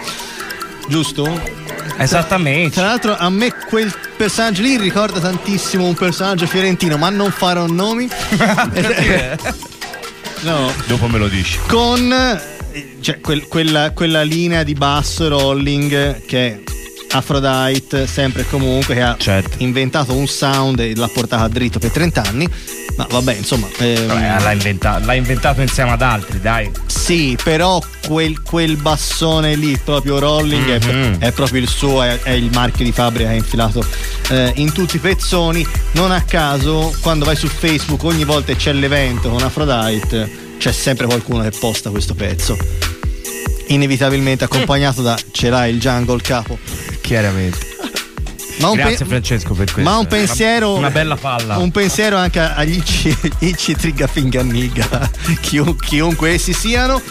Giusto? Esattamente. Tra l'altro a me quel personaggio lì ricorda tantissimo un personaggio fiorentino, ma non farò nomi. no. Dopo me lo dici. Con cioè, quel- quella, quella linea di basso rolling che è Aphrodite, sempre e comunque, che ha Certo. inventato un sound e l'ha portata dritto per 30 anni. Ma vabbè, insomma. ehm, Vabbè, l'ha, inventa- l'ha inventato insieme ad altri, dai. sì, però quel, quel bassone lì, proprio rolling, è pro- Mhm. è, proprio il suo, è, è il marchio di fabbrica che ha infilato eh, in tutti i pezzoni. Non a caso, quando vai su Facebook, ogni volta che c'è l'evento con Aphrodite, c'è sempre qualcuno che posta questo pezzo. Inevitabilmente accompagnato da Ce l'hai il jungle capo. Chiaramente. Ma un Grazie pe- Francesco per questo. Ma un pensiero. Una, bella palla. Un pensiero anche agli Ichi, Ichi Trigga Finganniga, chiun- chiunque essi siano,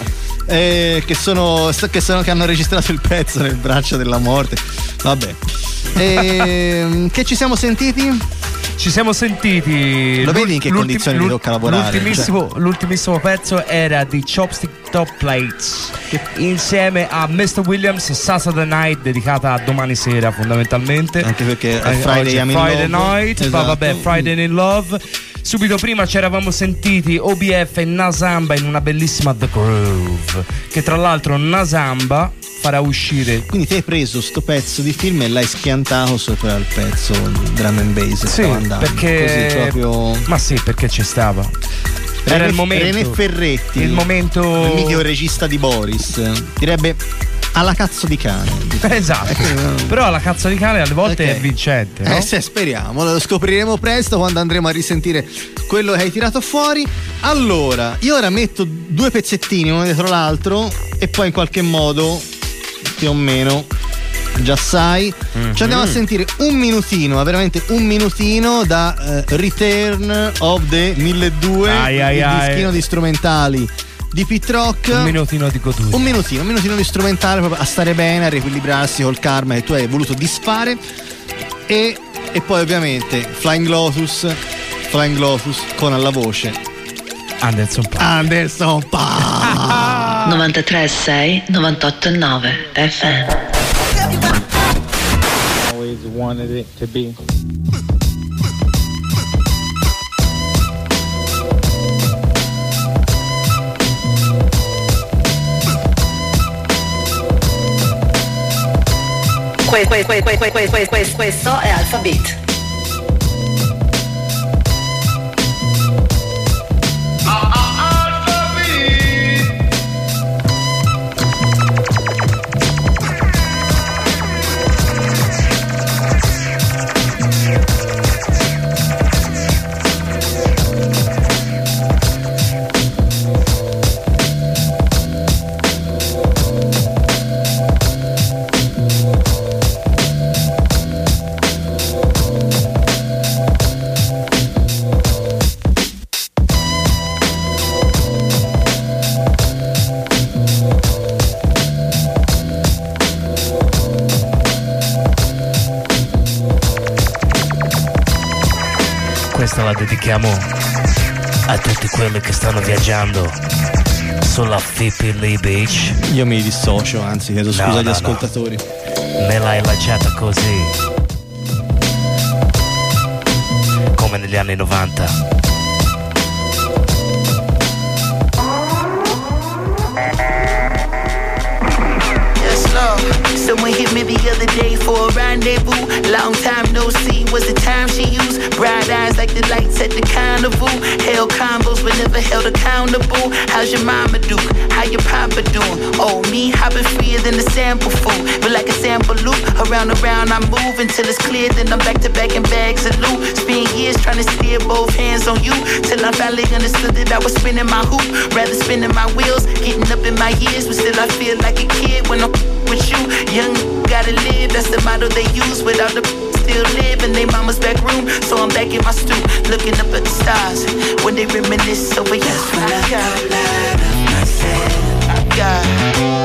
eh, che, sono, che, sono- che hanno registrato il pezzo nel braccio della morte. Vabbè. Ehm, che ci siamo sentiti? Ci siamo sentiti. Lo vedi in che condizioni mi tocca lavorare? Cioè. L'ultimissimo, l'ultimissimo pezzo era di Chopstick Top Plates insieme a Mr. Williams Saturday Night dedicata a domani sera fondamentalmente. Anche perché è Eh, Friday I'm in Friday. Night, poi Esatto. vabbè Friday in Love. Subito prima ci eravamo sentiti OBF e Nasamba in una bellissima The Groove. Che tra l'altro Nasamba farà uscire Quindi ti hai preso sto pezzo di film e l'hai schiantato sopra il pezzo di drum and bass. Sì, andando. perché Così proprio. Ma sì, perché ci stava. Era René, il momento. René Ferretti, Il momento. il mitico regista di Boris, direbbe alla cazzo di cane. Esatto. Però la cazzo di cane alle volte Ok. è vincente. no? Eh, se speriamo, lo scopriremo presto quando andremo a risentire quello che hai tirato fuori. Allora, io ora metto due pezzettini uno dietro l'altro e poi in qualche modo, più o meno, già sai, Mhm. ci andiamo a sentire un minutino, veramente un minutino da eh, Return of the 1200, Ai, ai, il ai. dischino di strumentali di Pit Rock. Un minutino di goduria. Un minutino, un minutino di strumentale proprio a stare bene, a riequilibrarsi col karma che tu hai voluto disfare. E, e poi ovviamente Flying Lotus, Flying Lotus con alla voce Anderson Paak. Anderson Paak. 93.6 98.9 FM always wanted it to be. Que- que- que- que- que- que- que- questo è Alphabet. Dedichiamo a tutti quelli che stanno viaggiando sulla Pippi Lee Beach. Io mi dissocio, anzi chiedo scusa No, agli no, no. ascoltatori. Me l'hai lasciata così. Come negli anni 90. Someone hit me the other day for a rendezvous. Long time no see was the time she used. Bright eyes like the lights at the carnival. Held combos but never held accountable. How's your mama do? How your papa doing? Oh, me, I've been freer than the sample fool. But like a sample loop, around and around I move until it's clear. Then I'm back to back in bags of loot. Spend years trying to steer both hands on you. Till I finally understood that I was spinning my hoop. Rather spinning my wheels, getting up in my years. But still I feel like a kid when I'm with you. Young gotta live, that's the motto they use. Without the still live in their mama's back room. So I'm back in my stoop, looking up at the stars. When they reminisce over yes, when I got light of myself. I got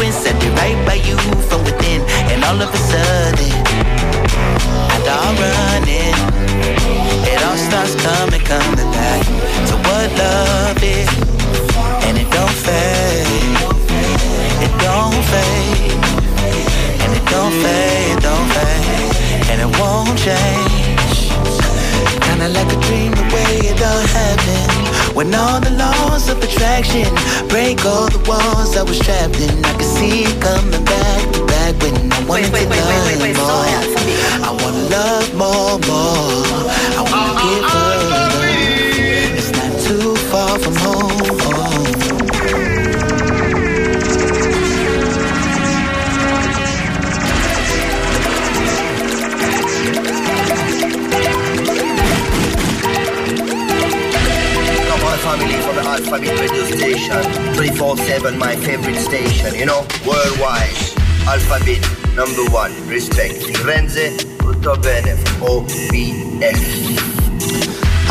consequence. I did right by you from within, and all of a sudden,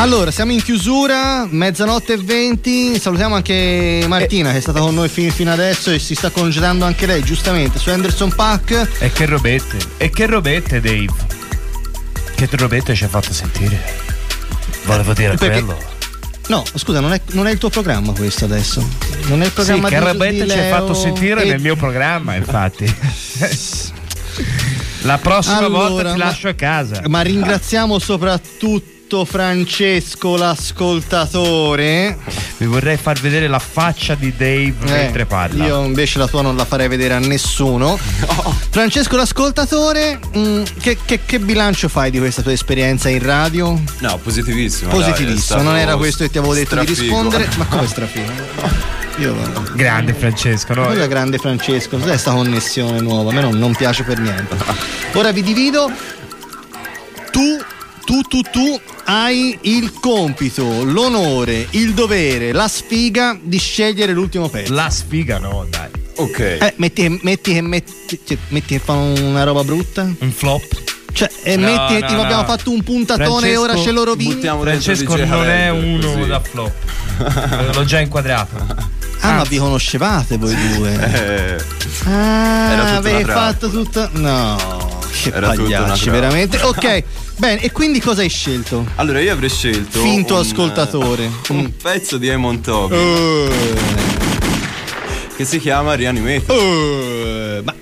Allora, siamo in chiusura, mezzanotte e 20. Salutiamo anche Martina che è stata con noi fin- fino adesso e si sta congedando anche lei, giustamente, su Anderson Pack. E che robette, e che robette, Dave. Che robette ci ha fatto sentire. Volevo dire Perché- quello. No, scusa, non è, non è il tuo programma questo adesso. Non è il Sì, programma che di, robette di ci ha fatto sentire e- nel mio programma, infatti. La prossima Allora, volta ti ma- lascio a casa. Ma ringraziamo soprattutto molto Francesco l'ascoltatore. Vi vorrei far vedere la faccia di Dave Eh, mentre parla. Io invece la tua non la farei vedere a nessuno. Francesco l'ascoltatore, mm, che, che- che bilancio fai di questa tua esperienza in radio? No, positivissimo. Positivissimo, non era questo che ti avevo detto di strafigo. rispondere. Ma come strafigo? Io Grande Francesco, no? Cosa grande Francesco, cos'è sta connessione nuova? A me non, non piace per niente. Ora vi divido. Tu, tu, tu, tu hai il compito, l'onore, il dovere, la sfiga di scegliere l'ultimo pezzo. La sfiga no, dai. Ok. Eh, metti, che- metti metti, cioè, metti che fa una roba brutta? Un flop? Cioè, e No, metti che no, tipo no. abbiamo fatto un puntatone e ora ce lo rovini. Francesco non è uno così. da flop. L'ho già inquadrato. Ah, ma vi conoscevate voi due? Eh, Ah, avevi fatto tutto. No, che Era pagliacci, veramente. Ok, bene, e quindi cosa hai scelto? Allora io avrei scelto Finto un, ascoltatore. un Mm. pezzo di Amon Toby Eh, che si chiama Reanimator. eh, ma,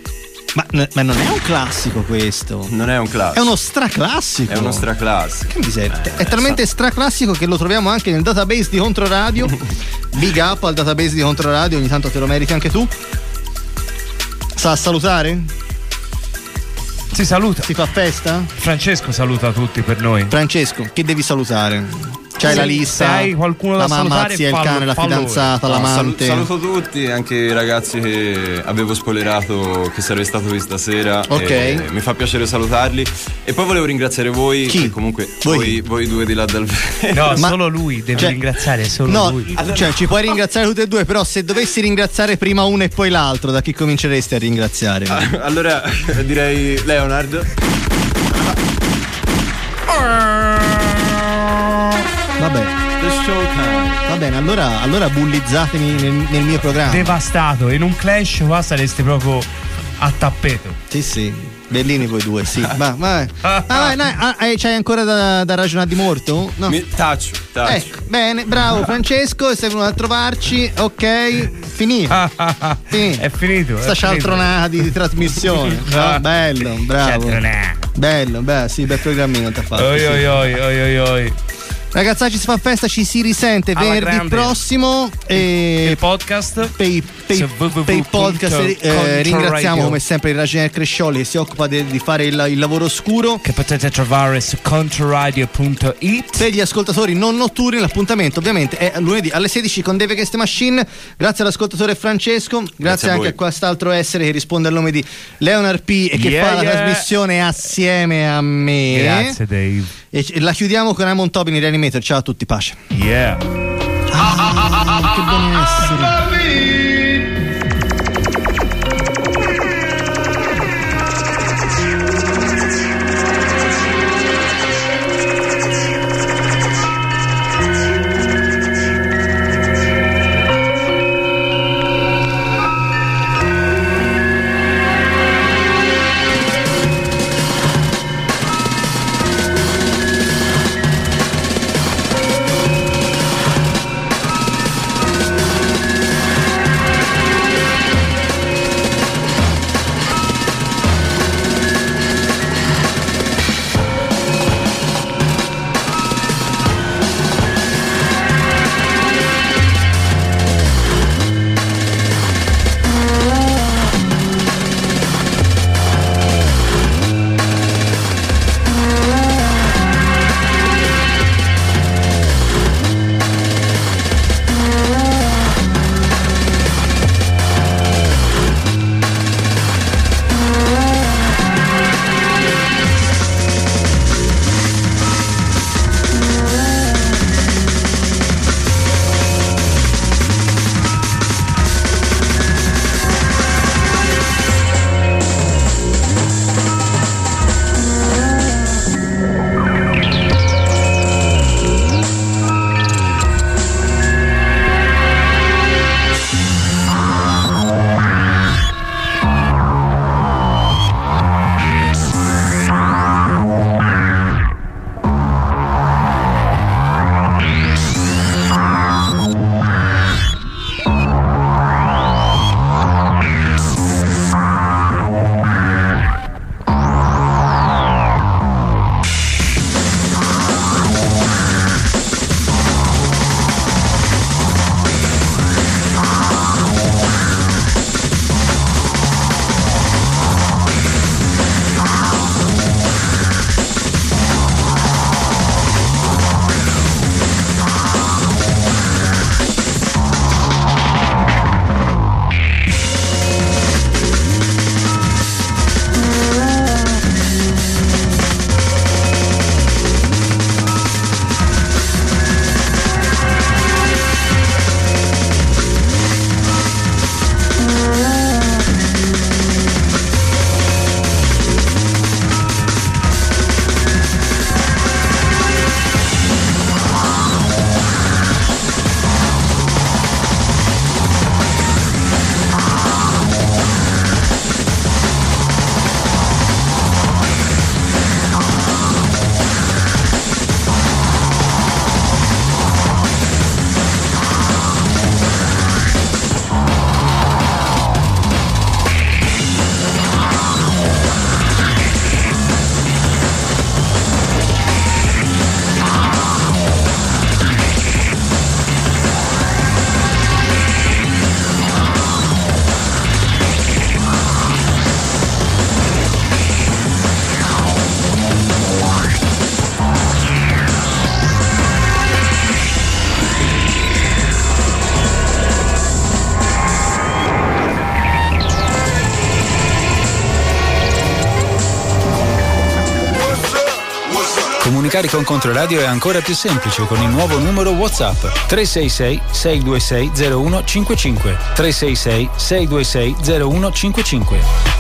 ma, ma non è un classico questo. Non è un È classico. uno straclassico. È uno straclassico. Che miseria. Eh, è talmente straclassico che lo troviamo anche nel database di Controradio. Big up al database di Controradio, ogni tanto te lo meriti anche tu. Sa salutare? Si saluta. Si fa festa? Francesco saluta tutti per noi. Francesco, che devi salutare? C'hai la lista? se hai qualcuno la da mamma, salutare, la zia, il fallo- cane, la fidanzata, No, l'amante. salu- saluto tutti, anche i ragazzi che avevo spoilerato che sarei stato qui stasera. Ok. E mi fa piacere salutarli. E poi volevo ringraziare voi. Chi? che comunque Voi? voi, voi due di là dal No, Ma- solo lui, devi cioè- ringraziare solo No, lui. cioè ci puoi ringraziare tutte e due, però se dovessi ringraziare prima uno e poi l'altro, da chi cominceresti a ringraziare? allora direi Leonard. Vabbè, va bene, allora, allora bullizzatemi nel, nel mio programma. Devastato, in un clash qua saresti proprio a tappeto. Sì, sì. Bellini voi due, sì. Va, vai. Ah, ah, eh, c'hai ancora da, da ragionare di morto? No. Mi, taccio, taccio. Ecco, bene, bravo Francesco, sei venuto a trovarci, ok, finì. Finì. È finito. Sta è finito. cialtronata di, di trasmissione. no? Bello, bravo. Cialtronata. Bello, beh, sì, bel programmino ti ha fatto. Oi sì. oi oi oi oi. Ragazzacci si fa festa, ci si risente Alla venerdì grande. prossimo e Il podcast per i, i podcast eh, ringraziamo come sempre il Ragione Crescioli che si occupa de- di fare il, il lavoro oscuro. che potete trovare su controradio.it. Per gli ascoltatori non notturni, l'appuntamento ovviamente è lunedì alle 16 con Dave Against the Machine. Grazie all'ascoltatore Francesco, grazie, Grazie a anche a quest'altro essere che risponde al nome di Leonard P e che Yeah, fa la yeah. trasmissione assieme a me. Grazie Dave. E la chiudiamo con Amon Tobin in Reanimator. Ciao a tutti, pace. Yeah. Che benessere. Comunicare con Controradio è ancora più semplice con il nuovo numero WhatsApp. 366 626 0155 366 626 0155